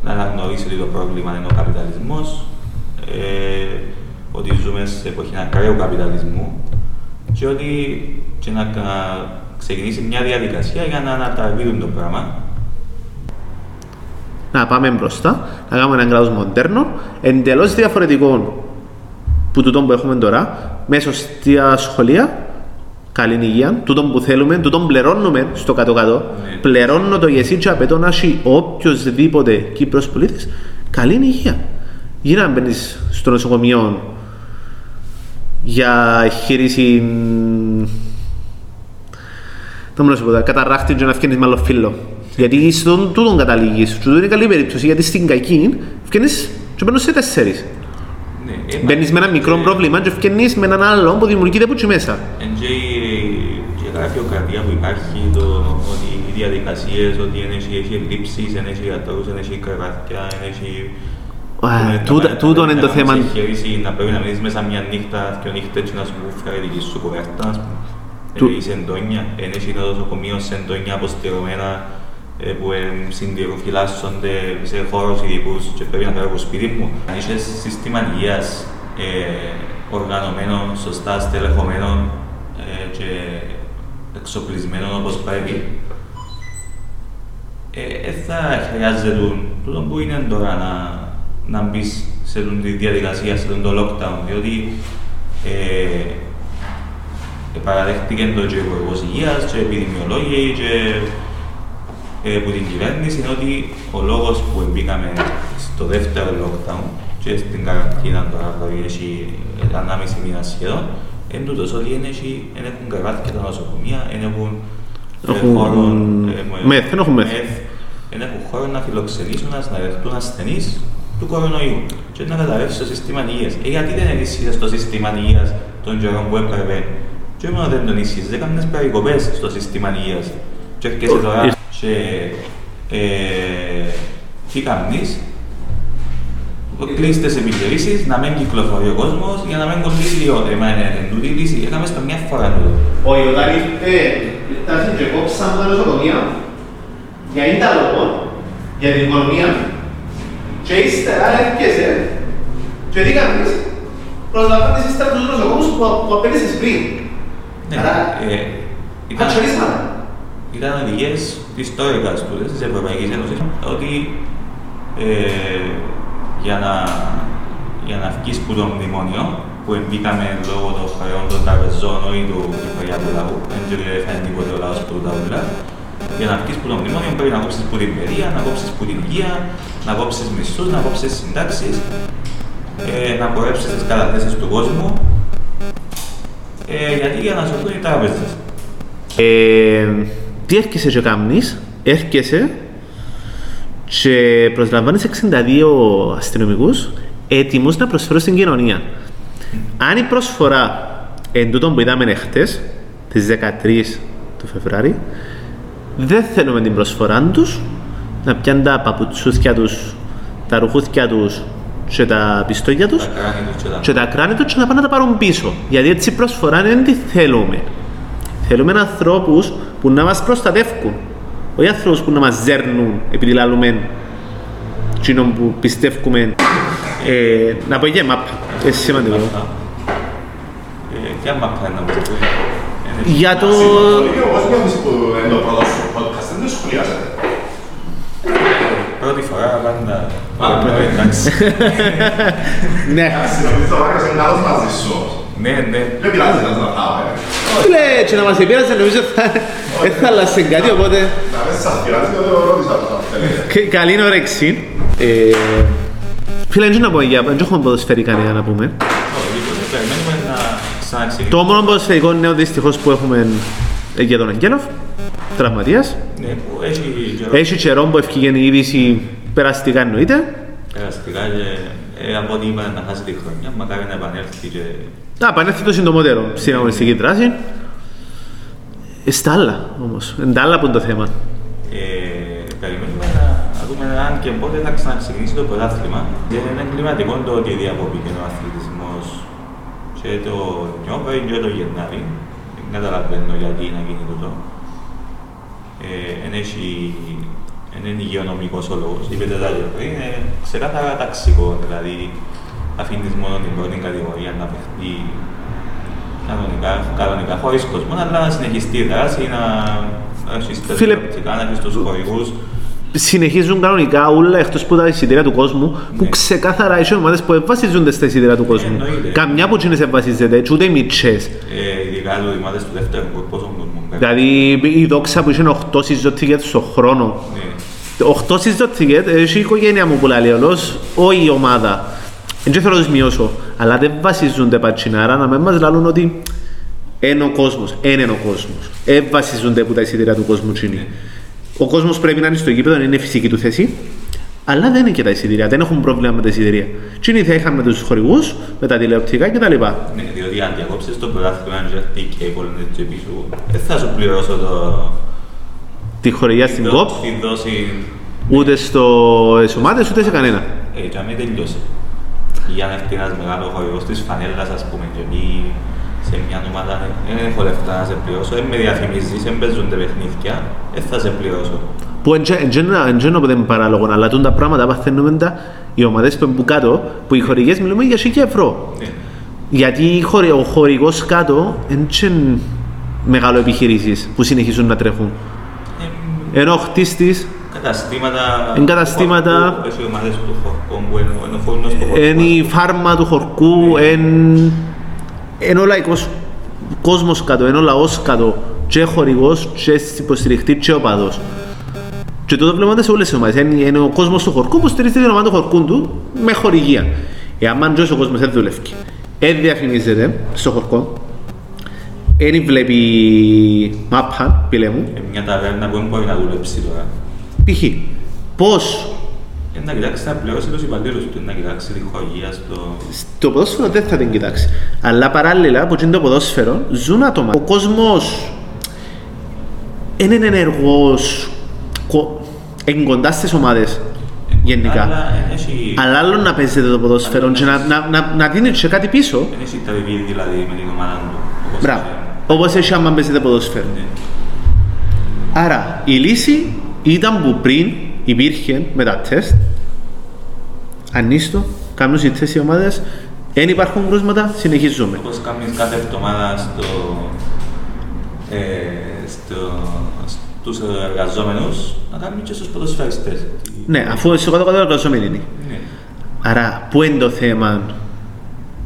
να αναγνωρίσει ότι το πρόβλημα είναι ο καπιταλισμός, ε, ότι ζούμε σε εποχή ακραίου καπιταλισμού και ότι και να κα- ξεκινήσει μια διαδικασία για να ανατραβεί το πράγμα. Να πάμε μπροστά, να κάνουμε έναν κράτος μοντέρνο, εντελώς διαφορετικό που τούτο που έχουμε τώρα, μέσα στα σχολεία, καλή υγεία, τούτο που θέλουμε, τούτο πληρώνουμε στο κάτω-κάτω. Ναι. Πληρώνω το γεσί και απαιτώ να έχει οποιοδήποτε Κύπρος πολίτης καλή υγεία. Γίνει να μπαίνεις στο νοσοκομείο για χείριση δεν μπορώ να σου πω, καταρράχτη και να φτιάχνεις με άλλο φίλο. Γιατί στον τούτον καταλήγεις. Και τούτο είναι καλή περίπτωση, γιατί στην κακή φτιάχνεις και μπαίνεις σε τέσσερις. Ναι, ε, Μπαίνεις με ένα μικρό ε, πρόβλημα και φτιάχνεις με έναν άλλο που δημιουργείται από εκεί μέσα. Εν και η- και η γραφειοκρατία που υπάρχει, το, ότι οι διαδικασίες, ότι εν έχει, έχει ελλείψεις, εν έχει γιατρούς, εν έχει κρεβάτια, εν έχει... Α, να- τούτα- να- τούτο να- είναι να το θέμα. κάνεις εγχείρηση, Να πρέπει να μείνεις μέσα μια νύχτα, δύο νύχτες και να σου φέρει δική σου κουβέρτα, ας πούμε. Του- Ε, η σεντόνια, εν έχει το νοσοκομείο σεντόνια αποστηρωμένα, ε, που ε, συντηροφυλάσσονται σε χώρους ειδικούς και πρέπει να φέρω από σπίτι μου. Αν είσαι σύστημα υγείας ε, οργανωμένο, σωστά στελεχωμένο ε, και εξοπλισμένο όπως πρέπει, ε, ε, θα χρειάζεται τούτο που είναι τώρα να, να μπεις σε τούτη τη διαδικασία, σε τούτο το lockdown, διότι ε, ε, παραδέχτηκε το και ο Υπουργός Υγείας και επιδημιολόγοι και ε, που την κυβέρνηση είναι ότι ο λόγος που μπήκαμε στο δεύτερο lockdown και στην καραντίνα τώρα δηλαδή έχει ανάμιση μήνα σχεδόν είναι τούτος ότι δεν έχει- δεν έχουν κρεβάτια τα νοσοκομεία, δεν έχουν ε, Έχουν χώρο, ε, μεθ, δεν έχουν μεθ. δεν έχουν χώρο να φιλοξενήσουν, να συναδεχτούν ασθενείς του κορονοϊού και να καταρρεύσει το σύστημα υγείας. Ε, γιατί δεν ενίσχυσες το σύστημα υγείας των καιρών που έπρεπε; Και μόνο δεν τον ενίσχυσε, δεν έκανες περικοπές στο σύστημα υγείας. Και έρχεσαι τώρα Ήρθε. και ε, τι κάνεις, κλείσει τις επιχειρήσεις, να μην κυκλοφορεί ο κόσμος για να μην κολλήσει η ώρα. Μα είναι τούτη η λύση, έκαμε στο μια φορά τούτο. Όχι, όταν ήρθε, ήρθαν και κόψαν τα νοσοκομεία για ήττα λόγο, για την οικονομία και ύστερα έρχεσαι και τι κάνεις, προσλαμβάνεις ύστερα τους νοσοκόμους που, που απέλυσες πριν. Ναι, Άρα, ε, ήταν, κατσορίσματα. ήταν οδηγίες της τόρικας του, της Ευρωπαϊκής Ένωσης, ότι ε, για να, για να βγεις που το μνημόνιο, που εμπίκαμε λόγω των χρεών των τραπεζών ή του Κυπριακού λαού, δεν έφερε τίποτε ο λαός που τα ούλα, για να βγεις που το μνημόνιο πρέπει να κόψεις που την παιδεία, να κόψεις που την υγεία, να κόψεις μισθούς, να κόψεις συντάξεις, ε, να πορέψεις τις καταθέσεις του κόσμου, ε, γιατί για να σωθούν οι τράπεζες. Ε, τι έρχεσαι και κάνεις, έρχεσαι και προσλαμβάνεις 62 αστυνομικούς έτοιμους να προσφέρουν στην κοινωνία. Αν η προσφορά εν τούτον που είδαμε χτες, τις 13 του Φεβράρι, δεν θέλουμε την προσφορά τους, να πιάνουν τα παπουτσούθια τους, τα ρουχούθια τους και τα πιστόγια τους Τα κράνη τους και τα... και τα κράνη τους και να πάνε να τα πάρουν πίσω. Γιατί έτσι η προσφορά είναι τι θέλουμε. Θέλουμε ανθρώπους που να μας προστατεύουν. Όχι ανθρώπους που να μας ζέρνουν επειδή λαλούμε εκείνον που πιστεύουμε ε, να πω για μάπα. Έτσι σημαντικό. Μάπα. Ε, Ποια μάπα είναι να μου πεις. Είναι- Για το... Πολύ όμως νιώθεις που είναι το πρώτος σου podcast, δεν το σχολιάσατε. Πρώτη φορά πάντα... Πάντα. Ε, Εντάξει. ναι. Εντάξει, νομίζω ο Μάριος είναι καλός μαζί σου. Ναι, ναι. Δεν πειράζει να τα πάω, ε. Φίλε, και να μας επήραζε νομίζω θα, δεν θα αλλάξει κάτι, οπότε Να μην σας πειράζει, γιατί το ρώτησα το θα θέλετε. κα- καλή όρεξη. Ε, φίλε, δεν να πω για, δεν έχουμε ποδοσφαιρικά νέα να πούμε. Όχι, Περιμένουμε να ξαναξεκινήσουμε. Το μόνο ποδοσφαιρικό νέο δυστυχώς που έχουμε ε, για τον Αγγέλοφ, τραυματίας. Ναι, που έχει καιρό. Έχει καιρό που έφυγε η είδηση περαστικά εννοείται. Περαστικά και ε, από ό,τι είπατε να χάσει τη χρονιά, μακάρι να επανέλθει και Να επανέλθει το συντομότερο στην αγωνιστική δράση. Ε, στα άλλα όμως. Εν τα άλλα που είναι το θέμα. Ε, περιμένουμε να, να δούμε αν και πότε θα ξαναξεκινήσει το πρωτάθλημα. Και είναι εγκληματικό το ότι διακοπήκε ο αθλητισμός και το Νιόβρι και το Γενάρη. Δεν καταλαβαίνω γιατί να γίνει τούτο. Ε, εν έχει, εν είναι υγειονομικός ο λόγος. Είπετε τα και πριν, είναι ξεκάθαρα ταξικό. Δηλαδή, αφήνεις μόνο την πρώτη κατηγορία να παιχτεί κανονικά, κανονικά χωρίς κόσμο, αλλά να συνεχιστεί η δράση, να έχεις τα Φίλε- τηλεοπτικά, να έχεις τους χορηγούς. Συνεχίζουν κανονικά όλα εκτός από τα εισιτήρια του κόσμου που Ναι. ξεκάθαρα έχει ομάδες που βασίζονται στα εισιτήρια του κόσμου. εννοείται. Καμιά από εκείνες δεν βασίζεται, και ούτε οι μητσές. Ε, ειδικά οι ομάδες του δεύτερου κουρ, πόσο κόσμο παίρνουν. Δηλαδή η δόξα που είχε 8 συζωτικές στο χρόνο. Ναι. 8 συζωτικές, έχει η οικογένεια μου που λέει όλος, όχι η ομάδα. Δεν θέλω να τους μειώσω, αλλά δεν βασίζονται πατσινάρα να μην μας λαλούν ότι είναι ο κόσμος, είναι ο κόσμος. Δεν βασίζονται από τα εισιτήρια του κόσμου τσινή. Ο κόσμος πρέπει να είναι στο γήπεδο, είναι φυσική του θέση, αλλά δεν είναι και τα εισιτήρια, δεν έχουν πρόβλημα με τα εισιτήρια. Τσινή θα είχαμε τους χορηγούς, με τα τηλεοπτικά κτλ. Ναι, διότι αν διακόψεις το πρωτάθλημα και έρθει και η κόλληνε και πίσω, δεν θα σου πληρώσω το... Τη χορηγία στην τη ΚΟΠ, δο- Τη δόση... ούτε στο ομάδες ούτε σε κανένα. Ε, και αν μην τελειώσει. Ή αν έρθει ένας μεγάλος χορηγός της φανέλας, ας πούμε, και πει σε μια ομάδα, δεν έχω λεφτά να σε πληρώσω, δεν με διαφημίζεις, δεν παίζονται παιχνίδια, δεν θα σε πληρώσω. Που εν τζένο που δεν είναι παράλογο, αλλά τούν τα πράγματα παθαίνουμε τα οι ομάδες που είναι που κάτω, που οι χορηγές μιλούμε για 1000 ευρώ. Ναι. Γιατί οι χορη- ο χορηγός κάτω είναι μεγάλο επιχειρήσεις που συνεχίζουν να τρέχουν. Ε, Ενώ ο χτίστης Καταστήματα. Εγκαταστήματα. του χορκού, Έχει ομάδες του χορκού που είναι είναι ο φούρνος του χορκούς. είναι η φάρμα του χορκού, είναι ο λαϊκός κόσμος κάτω, είναι ο λαός κάτω, και χορηγός, και υποστηριχτής, και οπαδός. Και το βλέπουμε σε όλες τις ομάδες. Είναι, είναι ο κόσμος του χορκού που στηρίζει την ομάδα του χορκού του με χορηγία. Εάν αν ο κόσμος δεν δουλεύει, δεν διαφημίζεται στο χορκό, δεν βλέπει μάπα, πήλε μου, Ε, Μια ταβέρνα που δεν μπορεί να δουλέψει τώρα. π.χ. πώς; Ε, Να κοιτάξεις να πληρώσεις τους υπαλλήλους του, να κοιτάξεις τη χορηγία στο... Το ποδόσφαιρο δεν θα την κοιτάξεις. Αλλά παράλληλα από εκείνο το ποδόσφαιρο ζουν άτομα. Ο κόσμος δεν είναι ενεργό κοντά στις ομάδες γενικά. Αλλά δεν έχει... Αλλά άλλο να παίζεται το ποδόσφαιρο και να, να, να, να δίνει και κάτι πίσω. Δεν έχει τα βιβλία δηλαδή με την ομάδα του. όπως Μπράβο. ξέρουμε. Όπως έχει άμα παίζεται ποδόσφαιρο. Ναι. Άρα η λύση ήταν που πριν υπήρχε με τα τεστ. Ανίστο, κάνουν οι οι ομάδες, δεν υπάρχουν κρούσματα, συνεχίζουμε. Όπως κάνεις κάθε εβδομάδα στο, ε, στο, στους εργαζόμενους, να κάνουμε και στους ποδοσφαιριστές. Ναι, αφού εσύ κάτω κάτω εργαζόμενοι είναι. Ναι. Άρα, πού είναι το θέμα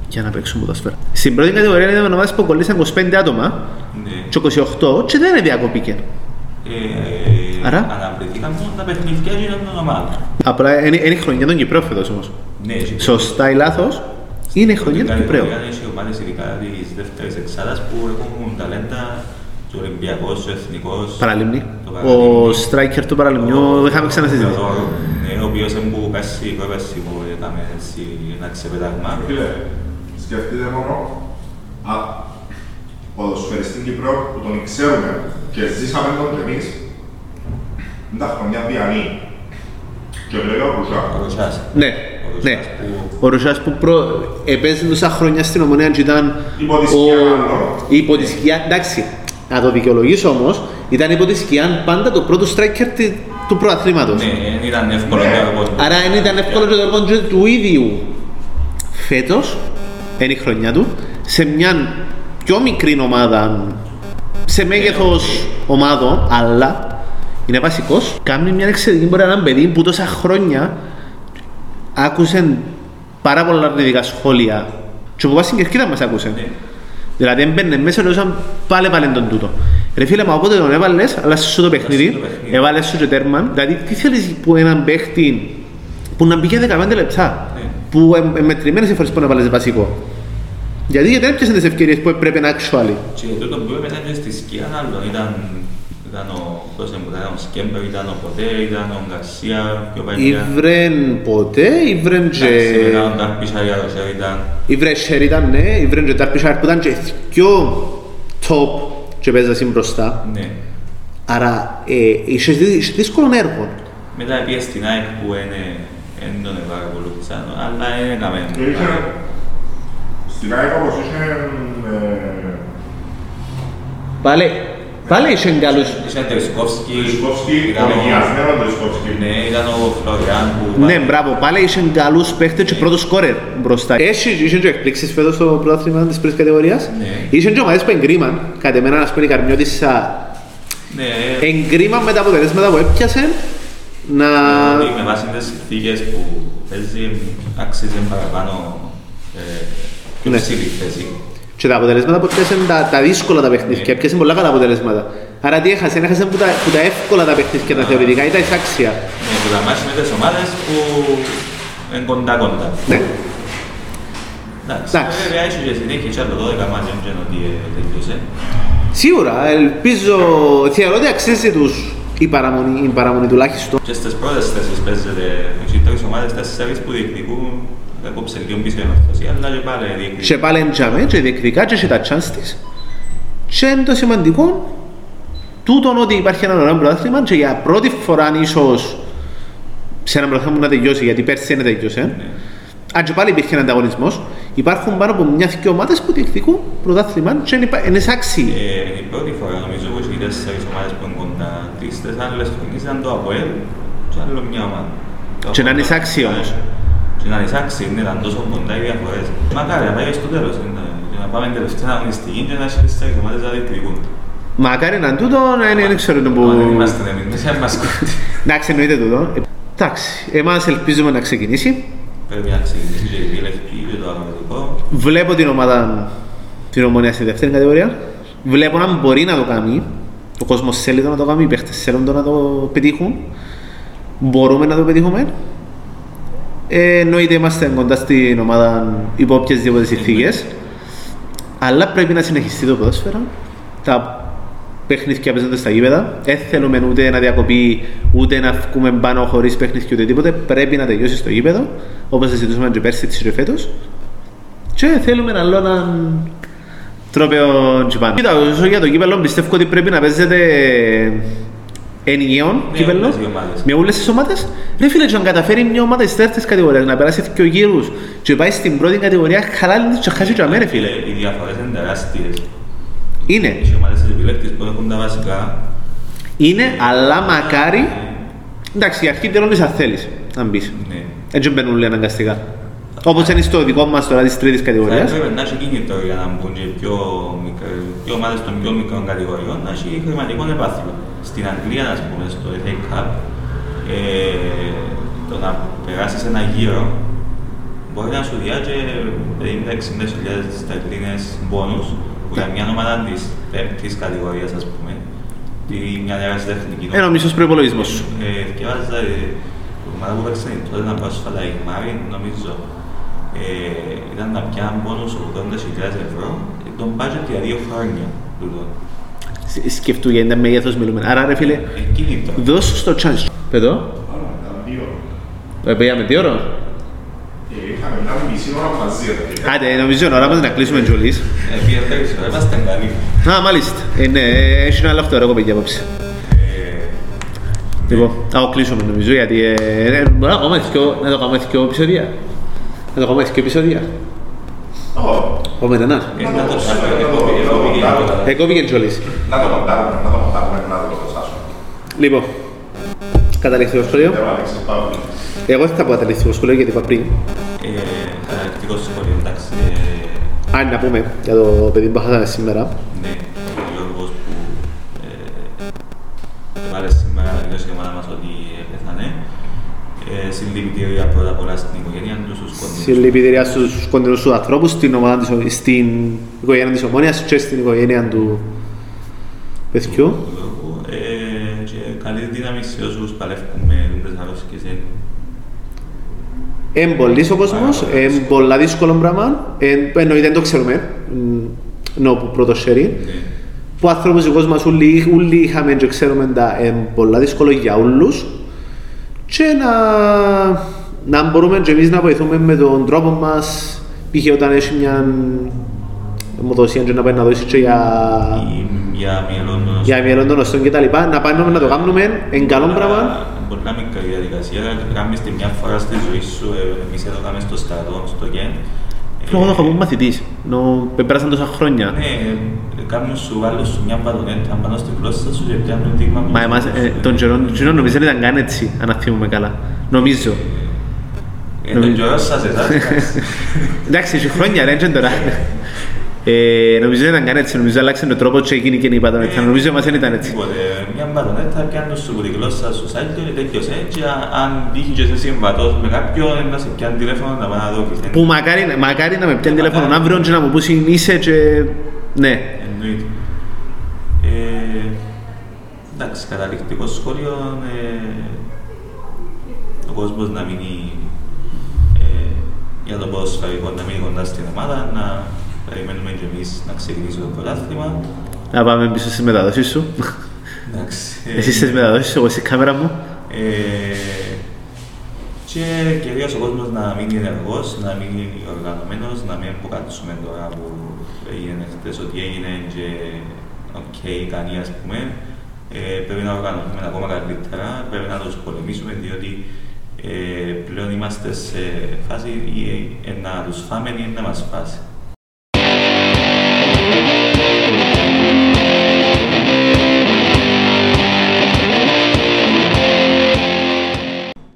για να παίξουν ποδόσφαιρο. Στην πρώτη κατηγορία είδαμε ομάδες που κολλήσαν 25 άτομα Ναι. και 28 και δεν διακοπήκε. Ε, Άρα; Αναπληρωθήκαν μόνο τα παιχνίδια και ήταν ομάδα. Απλά είναι, είναι η χρονιά των Κυπρέων φέτος όμως. Ναι, έχει- Σωστά ή λάθος, είναι η χρονιά του Κυπρέου. Έχει ομάδες ειδικά της δεύτερης εξάδας που έχουν ταλέντα του Ολυμπιακός, του Εθνικός. Παραλίμνη. το Ο Παραλίμνη. striker του Παραλιμνιού, είχαμε ξανασυζητήσει. Θεοδόρου, Ναι, ο οποίος είναι που πέρσι, προπέρσι που έκαμε έτσι ένα ξεπετάγμα. Φίλε, σκεφτείτε μόνο α, ποδοσφαιριστή Κύπρο που τον ξέρουμε και ζήσαμε τον κι εμείς είναι τα χρονιά διανή. Και βέβαια ο Ρουσάς. Ο Ρουσάς. Ναι, Ο ναι. Ρουσάς που- Ο Ρουσάς που προ... επέζε τόσα χρόνια στην Ομονία και ήταν Υπό τη σκιά, ο... υπό τη σκιά, εντάξει, να το δικαιολογήσω όμως, ήταν υπό τη σκιά πάντα το πρώτο striker τη- του προαθλήματος. Ναι, δεν ήταν εύκολο Ναι. για τον κόσμο. Άρα δεν ήταν εύκολο και το έργο και του ίδιου. Φέτος, είναι η χρονιά του, σε μια πιο μικρή ομάδα, σε μέγεθος ομάδων, αλλά είναι βασικός, κάνει μια εξαιρετική πορεία ένα παιδί που τόσα χρόνια άκουσε πάρα πολλά αρνητικά σχόλια και που πας στην κερκίδα μας άκουσε. Ναι. Δηλαδή έμπαινε μέσα και ούσαν πάλι πάλι τον τούτο. Ρε φίλε μου, όποτε τον έβαλες, αλλά σου το παιχνίδι, το παιχνίδι. έβαλες σου και τέρμα. Δηλαδή, τι θέλεις που έναν παίχτη που να μπήκε 15 λεπτά, Ναι. που ε, ε, μετρημένες οι φορές που να βάλεις βασικό. Γιατί, γιατί δεν έπιασαν τις ευκαιρίες που έπρεπε να actually. Και τούτο που είπε μετά και στη σκιά άλλων ήταν, ήταν ο, πώς είναι που ήταν, ο Σκέμπερ, ήταν ο Ποτέ, ήταν ο Γκαρσία, πιο παλιά. Ήβρεν ποτέ, ήβρεν και... Εντάξει, Μετά ο Ντάρπισαρ, ο Ροσέρ ήταν. Ήβρεν Sheridan, ναι, ήβρεν και Τάρπισαρ που ήταν και πιο top και παίζασαν μπροστά. Ναι. Άρα, ε, είχε δυ- είχε δύσκολο έργο. Μετά πήγες στην ΑΕΚ που είναι, δεν τον παρακολούθησαν, αλλά δεν έκαμε. Και είχε, στην ΑΕΚ όπως είχε, ε, Πάλι, πάλι είχε καλούς. Είχε Τρισκόφσκι, Τρισκόφσκι, ήταν ο- ολιγιασμένο Τρισκόφσκι. Ναι, ήταν ο Φλωριάν που... Ναι, μπράβο, πάλι είχε καλούς παίχτες και πρώτος σκόρερ μπροστά. Έχει, είχε και εκπλήξεις φέτος στο πρωτάθλημα της πρώτης κατηγορίας; Ναι. Είχε και ομάδες που εγκρίμαν. Κατ' εμένα, ας πούμε, η Καρμιώτισσα Ναι, εγκρίμαν με τα αποτελέσματα που έπιασε να... ότι με βάση τις συνθήκες που παίζει, αξίζει παραπάνω ε, πιο Ναι. ψηλή θέση. Και τα αποτελέσματα που έπιασαν τα, τα δύσκολα τα παιχνίδια, Ναι. έπιασαν πολλά καλά αποτελέσματα. Άρα τι έχασε, έχασε που τα, που τα εύκολα τα παιχνίδια τα θεωρητικά ή τα εισάξια. Ναι, που τα μάτια με τις ομάδες που είναι κοντά κοντά. Ναι. Εντάξει, Εντάξει. βέβαια έχει και συνέχεια, έχει άλλο 12 μάτια, δεν ξέρω τι ε, τελείωσε. Σίγουρα, ελπίζω, θεωρώ ότι αξίζει τους η παραμονή, η παραμονή τουλάχιστον. Και στις πρώτες θέσεις παίζεται, έχει τρεις ομάδες, τέσσερις που διεκδικούν, έκοψε λίγο πίσω η ανορθωσία, αλλά και πάλι Και διεκδικούν. πάλι εντιαμέ και διεκδικά και έχει τα chance της. Και είναι το σημαντικό τούτον ότι υπάρχει ένα ωραίο πρωτάθλημα και για πρώτη φορά ίσως σε ένα πρωτάθλημα που να τελειώσει, γιατί πέρσι δεν τελειώσε. Ναι. Αν και πάλι υπήρχε ένα ανταγωνισμός, υπάρχουν πάνω από μια και ομάδες που διεκδικούν πρωτάθλημα και είναι υπά- είναι εισάξιοι. Ε, Είναι η πρώτη φορά νομίζω που έχει τέσσερις ομάδες που είναι κοντά. Τις τέσσερις άλλες χρονιές ήταν το ΑΠΟΕΛ και άλλο μια ομάδα. Το Και να είναι ΑΠΟΕΛ. εισάξιοι όμως. Και να είναι εισάξιοι, ναι, ήταν τόσο κοντά οι διαφορές. Μακάρι να πάει στο τέλος, είναι, και να πάμε τελευταία αγωνιστική και να έχει τέσσερις ομάδες να διεκδικούν. Μακάρι να τούτο, να είναι, δεν ξέρω το που. Μα δεν είμαστε εμείς, εμείς δεν μας κόβει. Εντάξει, εννοείται τούτο. Ε, Εντάξει, εμάς ελπίζουμε να ξεκινήσει. Πρέπει να ξεκινήσει και η διελευκή και το αγροτικό. Βλέπω την ομάδα την ομονία στη δεύτερη κατηγορία. Βλέπω να μπορεί να το κάνει. Ο κόσμος θέλει το να το κάνει, οι παίχτες θέλουν το να το πετύχουν. Μπορούμε να το πετύχουμε. Ε, εννοείται είμαστε κοντά στην ομάδα υπό οποιασδήποτε συνθήκες. Αλλά πρέπει να συνεχιστεί το ποδόσφαιρο. Τα παιχνίδια παίζονται στα γήπεδα. Δεν θέλουμε ούτε να διακοπεί, ούτε να βγούμε πάνω χωρίς παιχνίδια ούτε τίποτε. Πρέπει να τελειώσει στο γήπεδο, όπως συζητούσαμε και πέρσι της φέτο. Και θέλουμε άλλο έναν τρόπαιο τζιπάν. Κοίτα, όσο για το κύπελο πιστεύω ότι πρέπει να παίζεται ενιαίο Με κύπελο όλες οι ομάδες. με όλες τις ομάδες. Ρε φίλε, και αν καταφέρει μια ομάδα στις τέτοιες κατηγορίες να περάσει δύο γύρους και πάει στην πρώτη κατηγορία, καλά είναι και χάσει και αμέ, ρε φίλε. Οι διαφορές είναι τεράστιες. Είναι, Οι ομάδες της επιλέκτης που έχουν τα βασικά. είναι, αλλά μακάρι. Εντάξει, η αρχή τελώνεις αν θέλεις, αν πεις. Ναι. Έτσι μπαίνουν λέει αναγκαστικά. Όπως είναι στο δικό μας τώρα της τρίτης Θα κατηγορίας. έπρεπε να έχει κίνητρο για να μπουν και πιο, μικρές, πιο ομάδες των πιο μικρών κατηγοριών, να έχει χρηματικό επάθλιο. Στην Αγγλία, ας πούμε, στο FA Cup, ε, το να περάσεις ένα γύρο μπορεί να σου διάγει 50-60 χιλιάδες στερλίνες μπόνους που για μια ομάδα της πέμπτης κατηγορίας, ας πούμε, ή μια νέα τεχνική Είναι ο μισός προϋπολογισμός σου. ε, διάβαζα ε, το ομάδα που παίξανε τότε να πρόσφατα η Μάριν, νομίζω, ε, ήταν να πιάνουν πόνους 80.000 ευρώ, ε, τον budget για δύο χρόνια. τούτο. Σ- Σκεφτού για είναι μέγεθος μιλούμε. Άρα ρε φίλε, Ε, κίνητρο. δώσ' στο chance. Παιδό, Άρα, ήταν δύο. ε, πήγαμε τι ώρα. Ε, Είχαμε μια μισή ώρα μαζί, ρε φίλε. Άντε, νομίζω είναι ώρα μας να κλείσουμε τζολής. Ε, πήγε τρεις ώρα, είμαστε καλοί. Α, μάλιστα. Ε, ναι, έχει ένα άλλο αυτό, εγώ παιδιά απόψε. Ε, Λοιπόν, θα το κλείσουμε νομίζω γιατί ε, ε, μπορούμε να κάνουμε δυο- να το κάνουμε δυο επεισόδια. Να το κάνουμε δυο επεισόδια. Ω, Ο Μετανάς. Ε, να το ψάχνω, εγώ πήγε- εγώ πήγε τώρα. Εκόπηκε κιόλας. Να το μοντάρουμε, να το μοντάρουμε, να το προσάσουμε. Λοιπόν, καταληκτικό σχολείο. Εγώ Αλέξης Παύλη. Εγώ δεν θα πω καταληκτικό σχολείο γιατί είπα πριν. Ε, Καταληκτικό σχολείο, εντάξει. ε, Αν να πούμε για το παιδί που χάσαμε σήμερα. Ναι, συλληπιτήρια πρώτα απ' όλα στην οικογένεια τους, στους κοντινούς. Συλληπιτήρια στους κοντινούς τους ανθρώπους, στην, ομάδα της, στην οικογένεια της Ομόνιας και στην οικογένεια του παιδιού. του Γιώργου. Ε, και καλή δύναμη σε όσους παλεύουν με τις αρρώστιες. Ε, Είναι πολύς ο κόσμος, Πάρα πολύ είναι δύσκολο. πολλά δύσκολο πράγμα. Εν- Εννοείται δεν το ξέρουμε, μ, ενώ που πρώτο χέρι. ναι. Που ανθρώπους ο κόσμος όλοι, όλοι είχαμε και ξέρουμε τα είναι πολλά δύσκολο για όλους. Και να, να μπορούμε και εμείς να βοηθούμε με τον τρόπο μας, π.χ. όταν έχει μια αιμοδοσία και να πάει να δώσει και για, Ή Για μυαλόν για μέλλον των οστών και τα λοιπά, να πάμε να το κάνουμε, είναι καλό πράγμα. Πολλά μικρή διαδικασία, κάνεις τη μια φορά στη ζωή σου, ε, εμείς εδώ κάνουμε στο στρατό, στο ΓΕΝ. Εγώ το έχω πει μαθητής, ενώ πέρασαν τόσα χρόνια. Ναι, κάνουν σου, βάλουν σου μια μπατονέτα πάνω στη γλώσσα σου και πιάνουν δείγμα Μα εμάς, ε, τον καιρό καιρό νομίζω δεν ήταν καν έτσι, αν θυμούμε καλά. Νομίζω. Ε, τον καιρό σας εσάς, εντάξει. Εντάξει, έχει χρόνια ρε, έτσι τώρα. Ε, νομίζω δεν ήταν καν έτσι, νομίζω άλλαξε τον τρόπο και εκείνη και η πατονέτα. Νομίζω εμάς δεν ήταν έτσι. Τίποτε, μια μπατονέτα πιάνουν σου που τη γλώσσα σου σάλιο και τέτοιος έτσι, αν τύχει και είσαι συμβατός με κάποιον, να σε πιάνει τηλέφωνο να πάει να δω και Που μακάρι, μακάρι να με πιάνει τηλέφωνο αύριο και να μου πούσει είσαι και... Ναι. Εννοείται. Ε, εντάξει, καταληκτικό σχόλιο, ε, ο κόσμος να μείνει ε, για το ποδοσφαιρικό, να μείνει κοντά στην ομάδα, να περιμένουμε και εμείς να ξεκινήσει το πρωτάθλημα. Να πάμε πίσω στις μεταδόσεις σου. Εντάξει. ε, Εσύ στις μεταδόσεις σου, εγώ στη κάμερα μου. Ε, και κυρίως ο κόσμος να μείνει ενεργός, να μείνει οργανωμένος, να μην αποκαλύψουμε τώρα που έγινε χτες ότι έγινε και οκ, ικανοί ας πούμε. Ε, πρέπει να οργανωθούμε ακόμα καλύτερα, πρέπει να τους πολεμήσουμε διότι ε, πλέον είμαστε σε φάση ή, ε, να τους φάμε ή να μας φάνε.